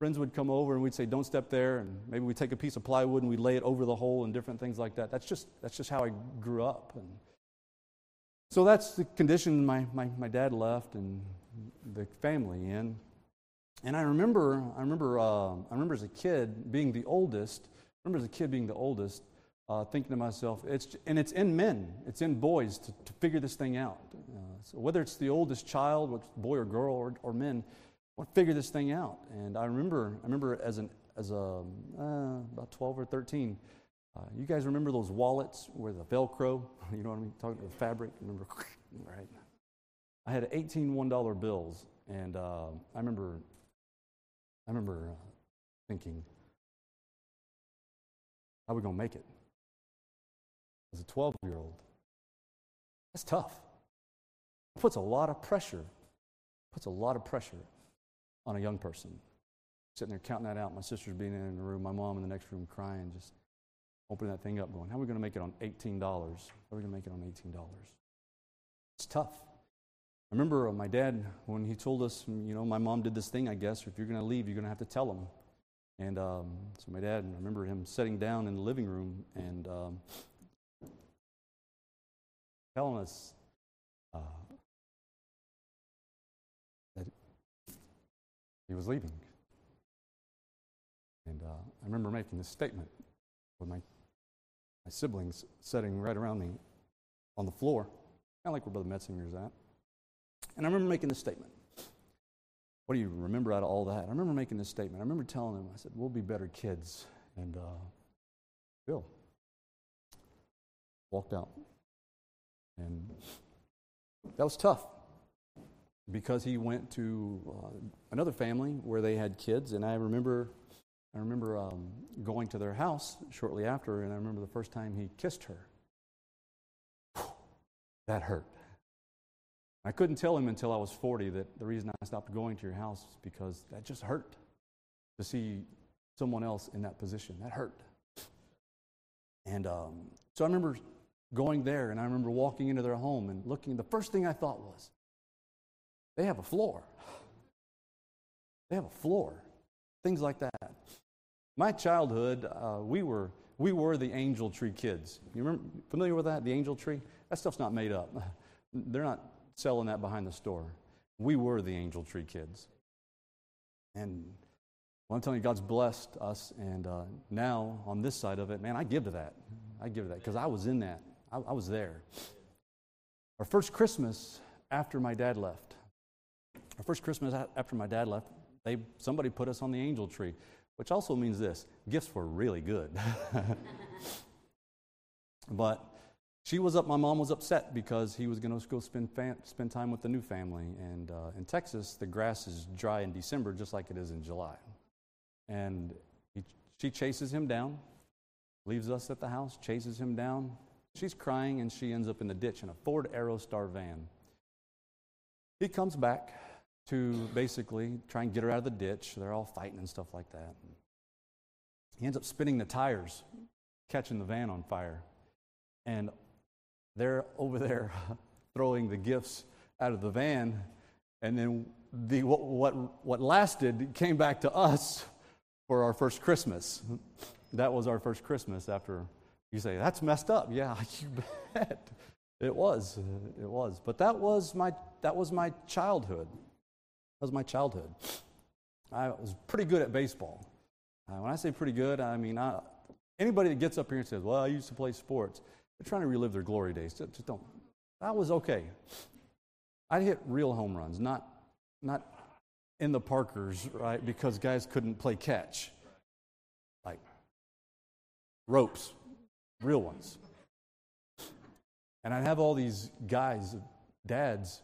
Friends would come over and we'd say, Don't step there. And maybe we'd take a piece of plywood and we'd lay it over the hole and different things like that. That's just, that's just how I grew up. And so that's the condition my, my, my dad left. And the family in. And I remember, I remember, uh, I remember as a kid being the oldest. I remember as a kid being the oldest, uh, thinking to myself, it's, and it's in men, it's in boys to, to figure this thing out. Uh, so whether it's the oldest child, boy or girl or, or men, want to figure this thing out. And I remember, I remember as an as a uh, about 12 or 13. Uh, you guys remember those wallets where the Velcro? (laughs) You know what I mean? Talking about the fabric. Remember, (laughs) right? I had 18 $1 bills, and uh, I remember, I remember uh, thinking, how are we going to make it? As a 12 year old, that's tough. It puts a lot of pressure, puts a lot of pressure on a young person. Sitting there counting that out, my sister's being in the room, my mom in the next room crying, just opening that thing up, going, how are we going to make it on $18? How are we going to make it on $18? It's tough. I remember uh, my dad, when he told us, you know, my mom did this thing, I guess, if you're going to leave, you're going to have to tell them. And um, so my dad, I remember him sitting down in the living room and um, telling us uh, that he was leaving. And uh, I remember making this statement with my, my siblings sitting right around me on the floor, kind of like where Brother Metzinger's at. And I remember making this statement. What do you remember out of all that? I remember making this statement. I remember telling him, I said, We'll be better kids. And uh, Bill walked out. And that was tough because he went to uh, another family where they had kids. And I remember I remember um, going to their house shortly after, and I remember the first time he kissed her. that hurt. I couldn't tell him until I was 40 that the reason I stopped going to your house was because that just hurt to see someone else in that position. That hurt. And um, so I remember going there, and I remember walking into their home and looking. The first thing I thought was, they have a floor. They have a floor. Things like that. My childhood, uh, we, were, we were the angel tree kids. You remember, familiar with that? The angel tree? That stuff's not made up. (laughs) They're not selling that behind the store. We were the angel tree kids. And well, I'm telling you, God's blessed us. And uh, now, on this side of it, man, I give to that. I give to that because I was in that. I, I was there. Our first Christmas after my dad left, our first Christmas after my dad left, they, somebody put us on the angel tree, which also means this gifts were really good. (laughs) but she was up, my mom was upset because he was going to go spend, fam- spend time with the new family. And uh, in Texas, the grass is dry in December just like it is in July. And he, she chases him down, leaves us at the house, chases him down. She's crying and she ends up in the ditch in a Ford Aerostar van. He comes back to basically try and get her out of the ditch. They're all fighting and stuff like that. He ends up spinning the tires, catching the van on fire. And they're over there (laughs) throwing the gifts out of the van. And then the, what, what, what lasted came back to us for our first Christmas. That was our first Christmas after you say, that's messed up. Yeah, (laughs) you bet. It was. It was. But that was my, that was my childhood. That was my childhood. I was pretty good at baseball. Uh, when I say pretty good, I mean I, anybody that gets up here and says, "Well, I used to play sports," they're trying to relive their glory days. Just, don't. That was okay. I'd hit real home runs, not not in the Parkers, right? Because guys couldn't play catch, like ropes, real ones. And I'd have all these guys, dads,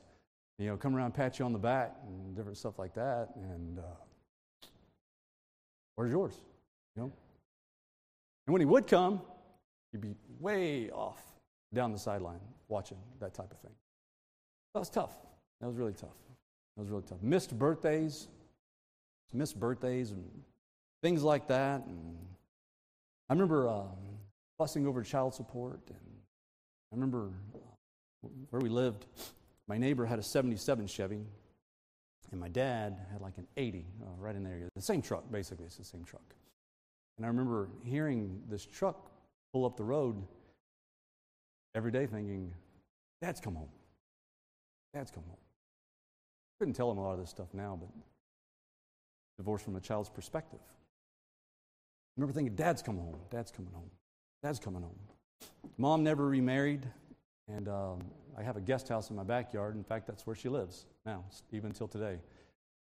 you know, come around, pat you on the back, and different stuff like that. And uh, where's yours? You know. And when he would come, he'd be way off down the sideline watching that type of thing. That was tough. That was really tough. That was really tough. Missed birthdays, missed birthdays, and things like that. And I remember um, fussing over child support, and I remember uh, where we lived my neighbor had a 77 Chevy, and my dad had like an 80 uh, right in there. The same truck, basically, it's the same truck. And I remember hearing this truck pull up the road every day thinking, Dad's come home. Dad's come home. Couldn't tell him a lot of this stuff now, but divorce from a child's perspective. Remember thinking, Dad's coming home. Dad's coming home. Dad's coming home. Mom never remarried, and um, I have a guest house in my backyard. In fact, that's where she lives now, even till today.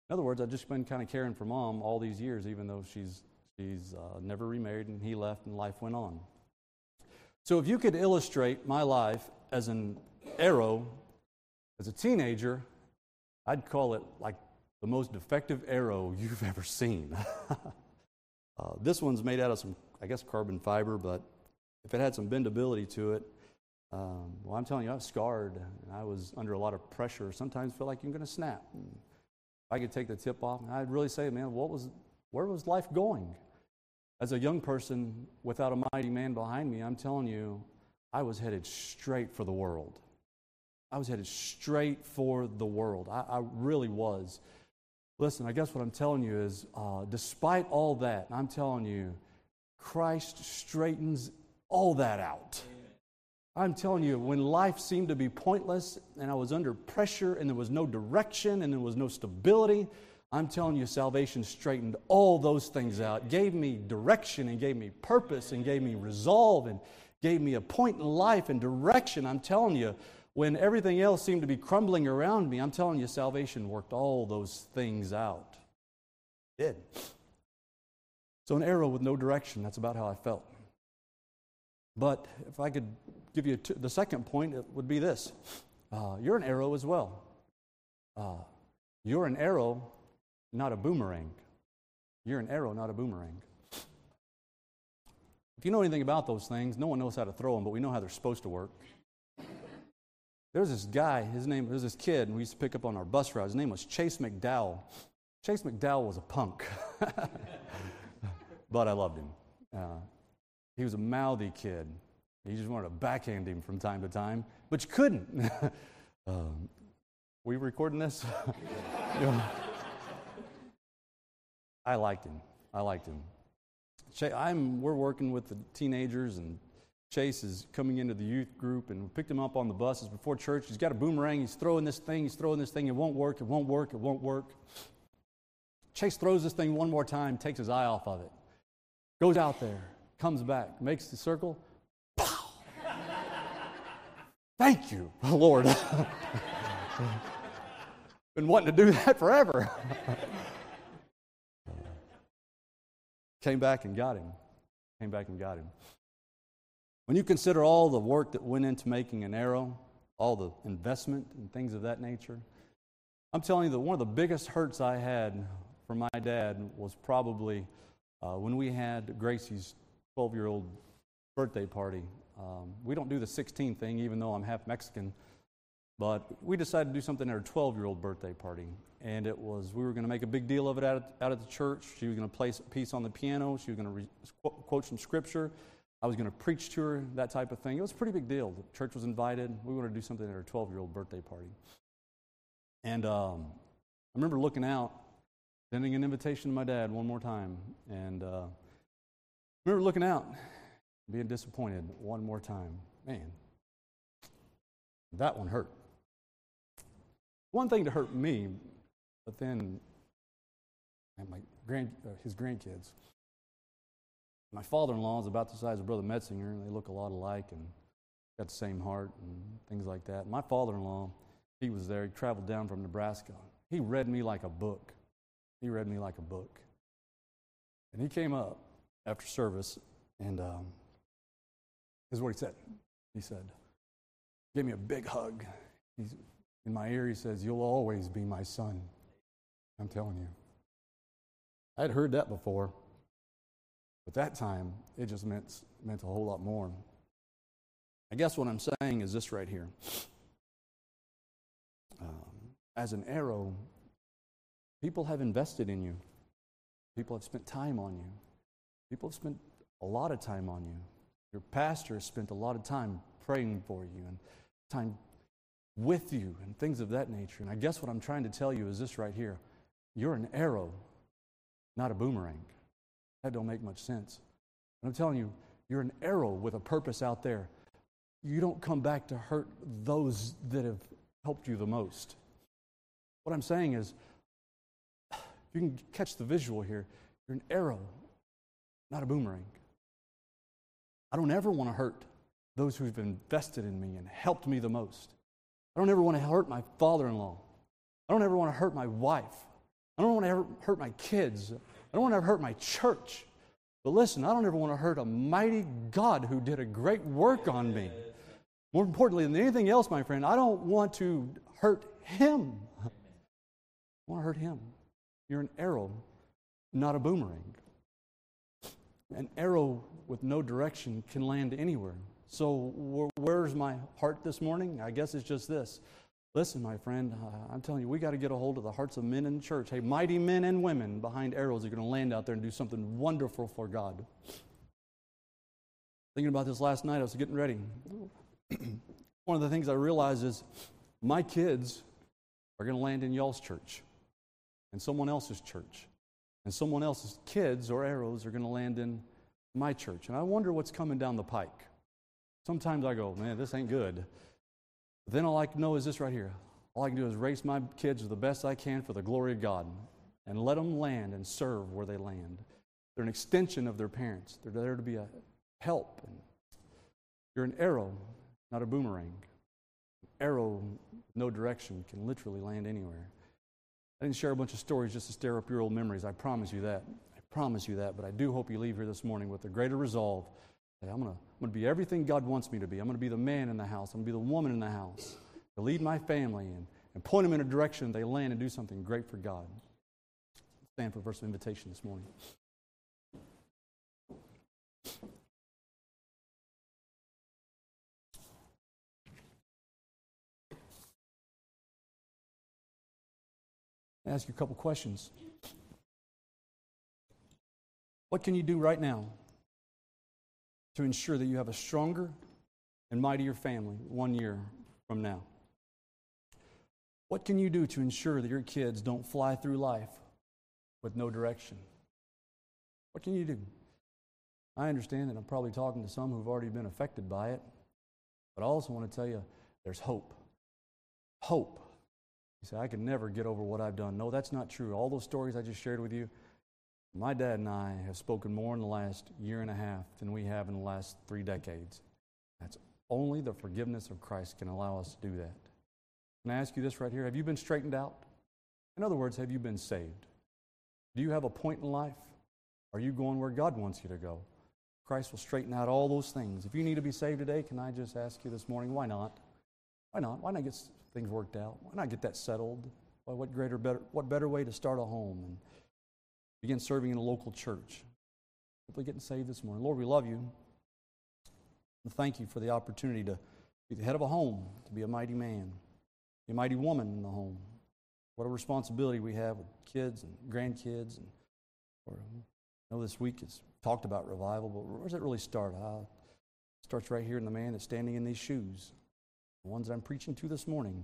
In other words, I've just been kind of caring for mom all these years, even though she's, she's uh, never remarried and he left and life went on. So, if you could illustrate my life as an arrow, as a teenager, I'd call it like the most defective arrow you've ever seen. (laughs) uh, this one's made out of some, I guess, carbon fiber, but if it had some bendability to it, um, well, I'm telling you, I was scarred. And I was under a lot of pressure. Sometimes feel like you're going to snap. And I could take the tip off, I'd really say, man, what was, where was life going? As a young person without a mighty man behind me, I'm telling you, I was headed straight for the world. I was headed straight for the world. I, I really was. Listen, I guess what I'm telling you is, uh, despite all that, I'm telling you, Christ straightens all that out. I'm telling you, when life seemed to be pointless and I was under pressure and there was no direction and there was no stability, I'm telling you, salvation straightened all those things out, gave me direction and gave me purpose and gave me resolve and gave me a point in life and direction. I'm telling you, when everything else seemed to be crumbling around me, I'm telling you, salvation worked all those things out. It did. So, an arrow with no direction, that's about how I felt. But if I could give you the second point, it would be this uh, you're an arrow as well. Uh, you're an arrow, not a boomerang. You're an arrow, not a boomerang. If you know anything about those things, no one knows how to throw them, but we know how they're supposed to work. There was this guy, his name, was this kid, and we used to pick up on our bus route. His name was Chase McDowell. Chase McDowell was a punk, (laughs) but I loved him. Uh, he was a mouthy kid. You just wanted to backhand him from time to time, but you couldn't. (laughs) um, we recording this? (laughs) I liked him. I liked him. I'm, we're working with the teenagers, and Chase is coming into the youth group, and we picked him up on the buses before church. He's got a boomerang. He's throwing this thing. He's throwing this thing. It won't work. It won't work. It won't work. Chase throws this thing one more time, takes his eye off of it, goes out there, comes back, makes the circle. (laughs) Thank you, (laughs) Lord. (laughs) Been wanting to do that forever. Came back and got him. Came back and got him. When you consider all the work that went into making an arrow, all the investment and things of that nature, I'm telling you that one of the biggest hurts I had from my dad was probably uh, when we had Gracie's 12 year old birthday party. Um, we don't do the 16 thing, even though I'm half Mexican, but we decided to do something at her 12 year old birthday party. And it was, we were going to make a big deal of it out at, out the church. She was going to play a piece on the piano, she was going to re- quote some scripture. I was going to preach to her, that type of thing. It was a pretty big deal. The church was invited. We wanted to do something at her 12 year old birthday party. And um, I remember looking out, sending an invitation to my dad one more time. And uh, I remember looking out, being disappointed one more time. Man, that one hurt. One thing to hurt me, but then my grand, uh, his grandkids. My father in law is about the size of Brother Metzinger, and they look a lot alike and got the same heart and things like that. My father in law, he was there. He traveled down from Nebraska. He read me like a book. He read me like a book. And he came up after service, and um, this is what he said. He said, gave me a big hug. He's, in my ear, he says, You'll always be my son. I'm telling you. I'd heard that before. But that time, it just meant, meant a whole lot more. I guess what I'm saying is this right here. Um, as an arrow, people have invested in you, people have spent time on you, people have spent a lot of time on you. Your pastor has spent a lot of time praying for you and time with you and things of that nature. And I guess what I'm trying to tell you is this right here you're an arrow, not a boomerang. That don't make much sense. But I'm telling you, you're an arrow with a purpose out there. You don't come back to hurt those that have helped you the most. What I'm saying is, (sighs) you can catch the visual here, you're an arrow, not a boomerang. I don't ever want to hurt those who've invested in me and helped me the most. I don't ever want to hurt my father in law. I don't ever want to hurt my wife. I don't want to ever hurt my kids. I don't want to ever hurt my church. But listen, I don't ever want to hurt a mighty God who did a great work on me. More importantly than anything else, my friend, I don't want to hurt him. I want to hurt him. You're an arrow, not a boomerang. An arrow with no direction can land anywhere. So, where's my heart this morning? I guess it's just this. Listen, my friend, uh, I'm telling you, we got to get a hold of the hearts of men in church. Hey, mighty men and women behind arrows are going to land out there and do something wonderful for God. Thinking about this last night, I was getting ready. (clears throat) One of the things I realized is my kids are going to land in y'all's church and someone else's church. And someone else's kids or arrows are going to land in my church. And I wonder what's coming down the pike. Sometimes I go, man, this ain't good. Then all I can know is this right here. All I can do is raise my kids the best I can for the glory of God and let them land and serve where they land. They're an extension of their parents. They're there to be a help. You're an arrow, not a boomerang. Arrow, no direction, can literally land anywhere. I didn't share a bunch of stories just to stir up your old memories. I promise you that. I promise you that. But I do hope you leave here this morning with a greater resolve that I'm going to I'm going to be everything God wants me to be. I'm going to be the man in the house. I'm going to be the woman in the house to lead my family and, and point them in a direction they land and do something great for God. Stand for a verse of invitation this morning. ask you a couple questions. What can you do right now to ensure that you have a stronger and mightier family one year from now? What can you do to ensure that your kids don't fly through life with no direction? What can you do? I understand that I'm probably talking to some who've already been affected by it, but I also want to tell you there's hope. Hope you say, I could never get over what I've done. No, that's not true. All those stories I just shared with you, my dad and I have spoken more in the last year and a half than we have in the last three decades. That's only the forgiveness of Christ can allow us to do that. Can I ask you this right here? Have you been straightened out? In other words, have you been saved? Do you have a point in life? Are you going where God wants you to go? Christ will straighten out all those things. If you need to be saved today, can I just ask you this morning, why not? Why not? Why not get things worked out? Why not get that settled? What greater, better, what better way to start a home and begin serving in a local church? Simply getting saved this morning. Lord, we love you. And thank you for the opportunity to be the head of a home, to be a mighty man, be a mighty woman in the home. What a responsibility we have with kids and grandkids. And or, I know this week it's talked about revival, but where does it really start? Uh, it starts right here in the man that's standing in these shoes the ones that I'm preaching to this morning.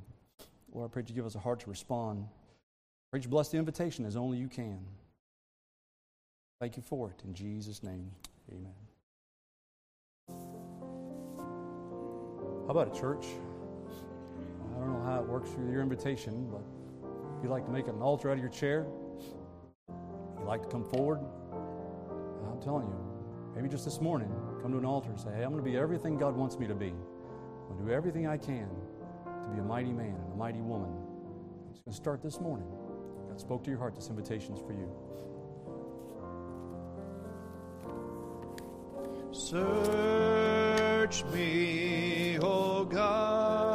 Lord, I pray you give us a heart to respond. Pray you bless the invitation as only you can. Thank you for it. In Jesus' name, amen. How about a church? I don't know how it works with your invitation, but if you'd like to make an altar out of your chair, you'd like to come forward, I'm telling you, maybe just this morning, come to an altar and say, hey, I'm going to be everything God wants me to be. I'm going to do everything I can to be a mighty man and a mighty woman. It's going to start this morning. God spoke to your heart. This invitation is for you. Search me, O God,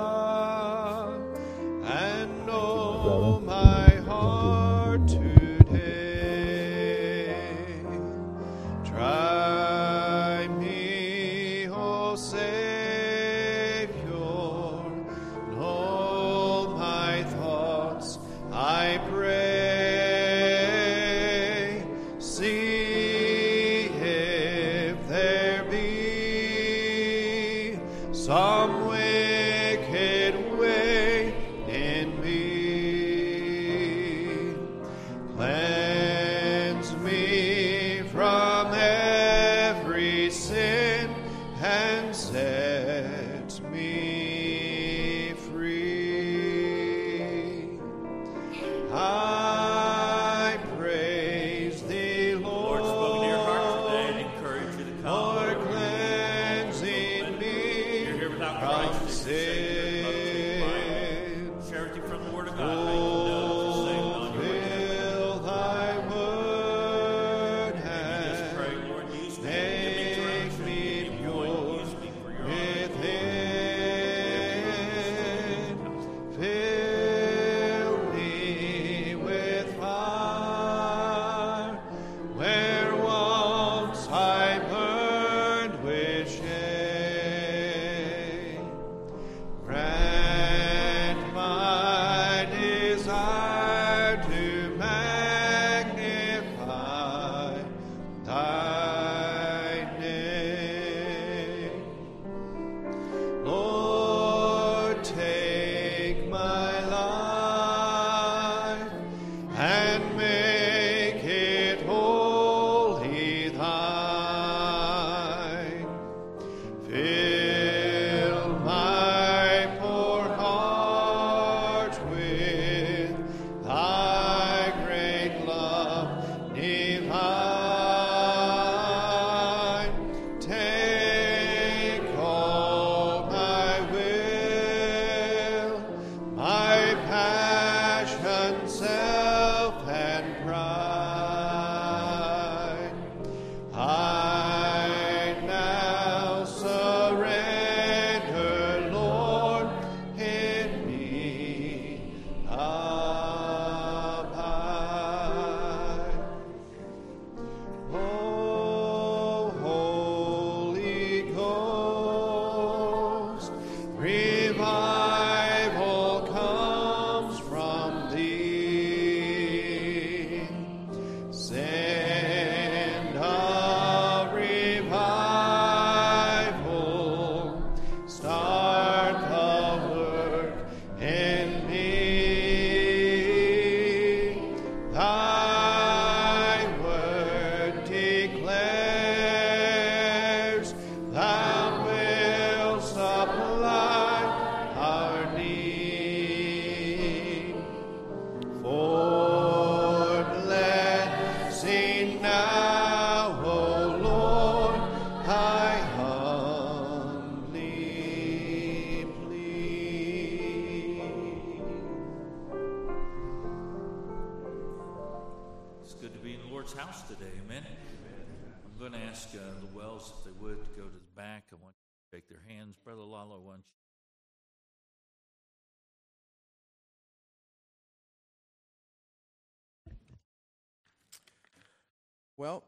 Well,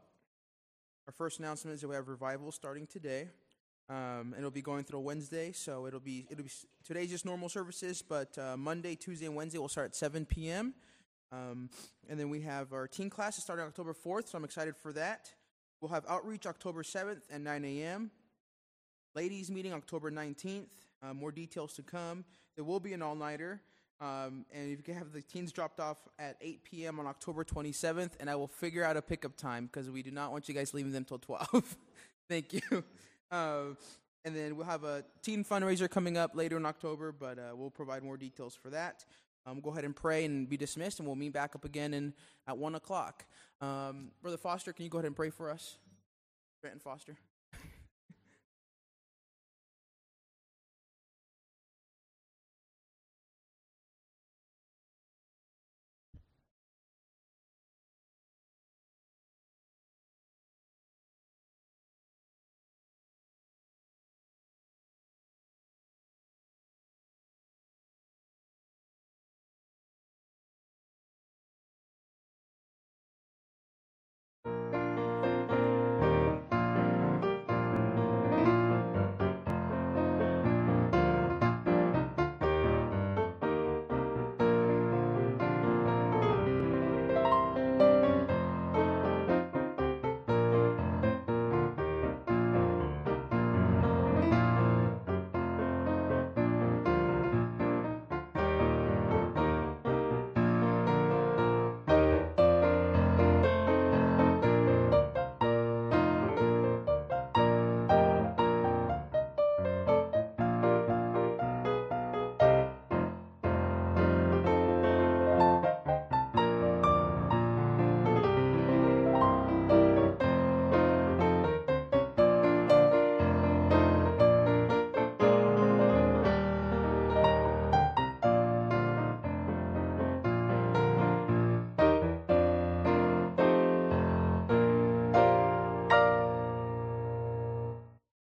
our first announcement is that we have revival starting today. Um, and it'll be going through Wednesday, so it'll be it'll be today's just normal services, but uh, Monday, Tuesday, and Wednesday will start at 7 p.m. Um, and then we have our teen classes starting October 4th, so I'm excited for that. We'll have outreach October 7th at 9 a.m. Ladies meeting October 19th. Uh, more details to come. There will be an all nighter. Um, and if you can have the teens dropped off at 8 p.m. on October 27th, and I will figure out a pickup time because we do not want you guys leaving them till 12. (laughs) Thank you. Uh, (laughs) and then we'll have a teen fundraiser coming up later in October, but uh, we'll provide more details for that. Um, go ahead and pray and be dismissed, and we'll meet back up again in, at 1 o'clock. Um, Brother Foster, can you go ahead and pray for us? Trenton Foster.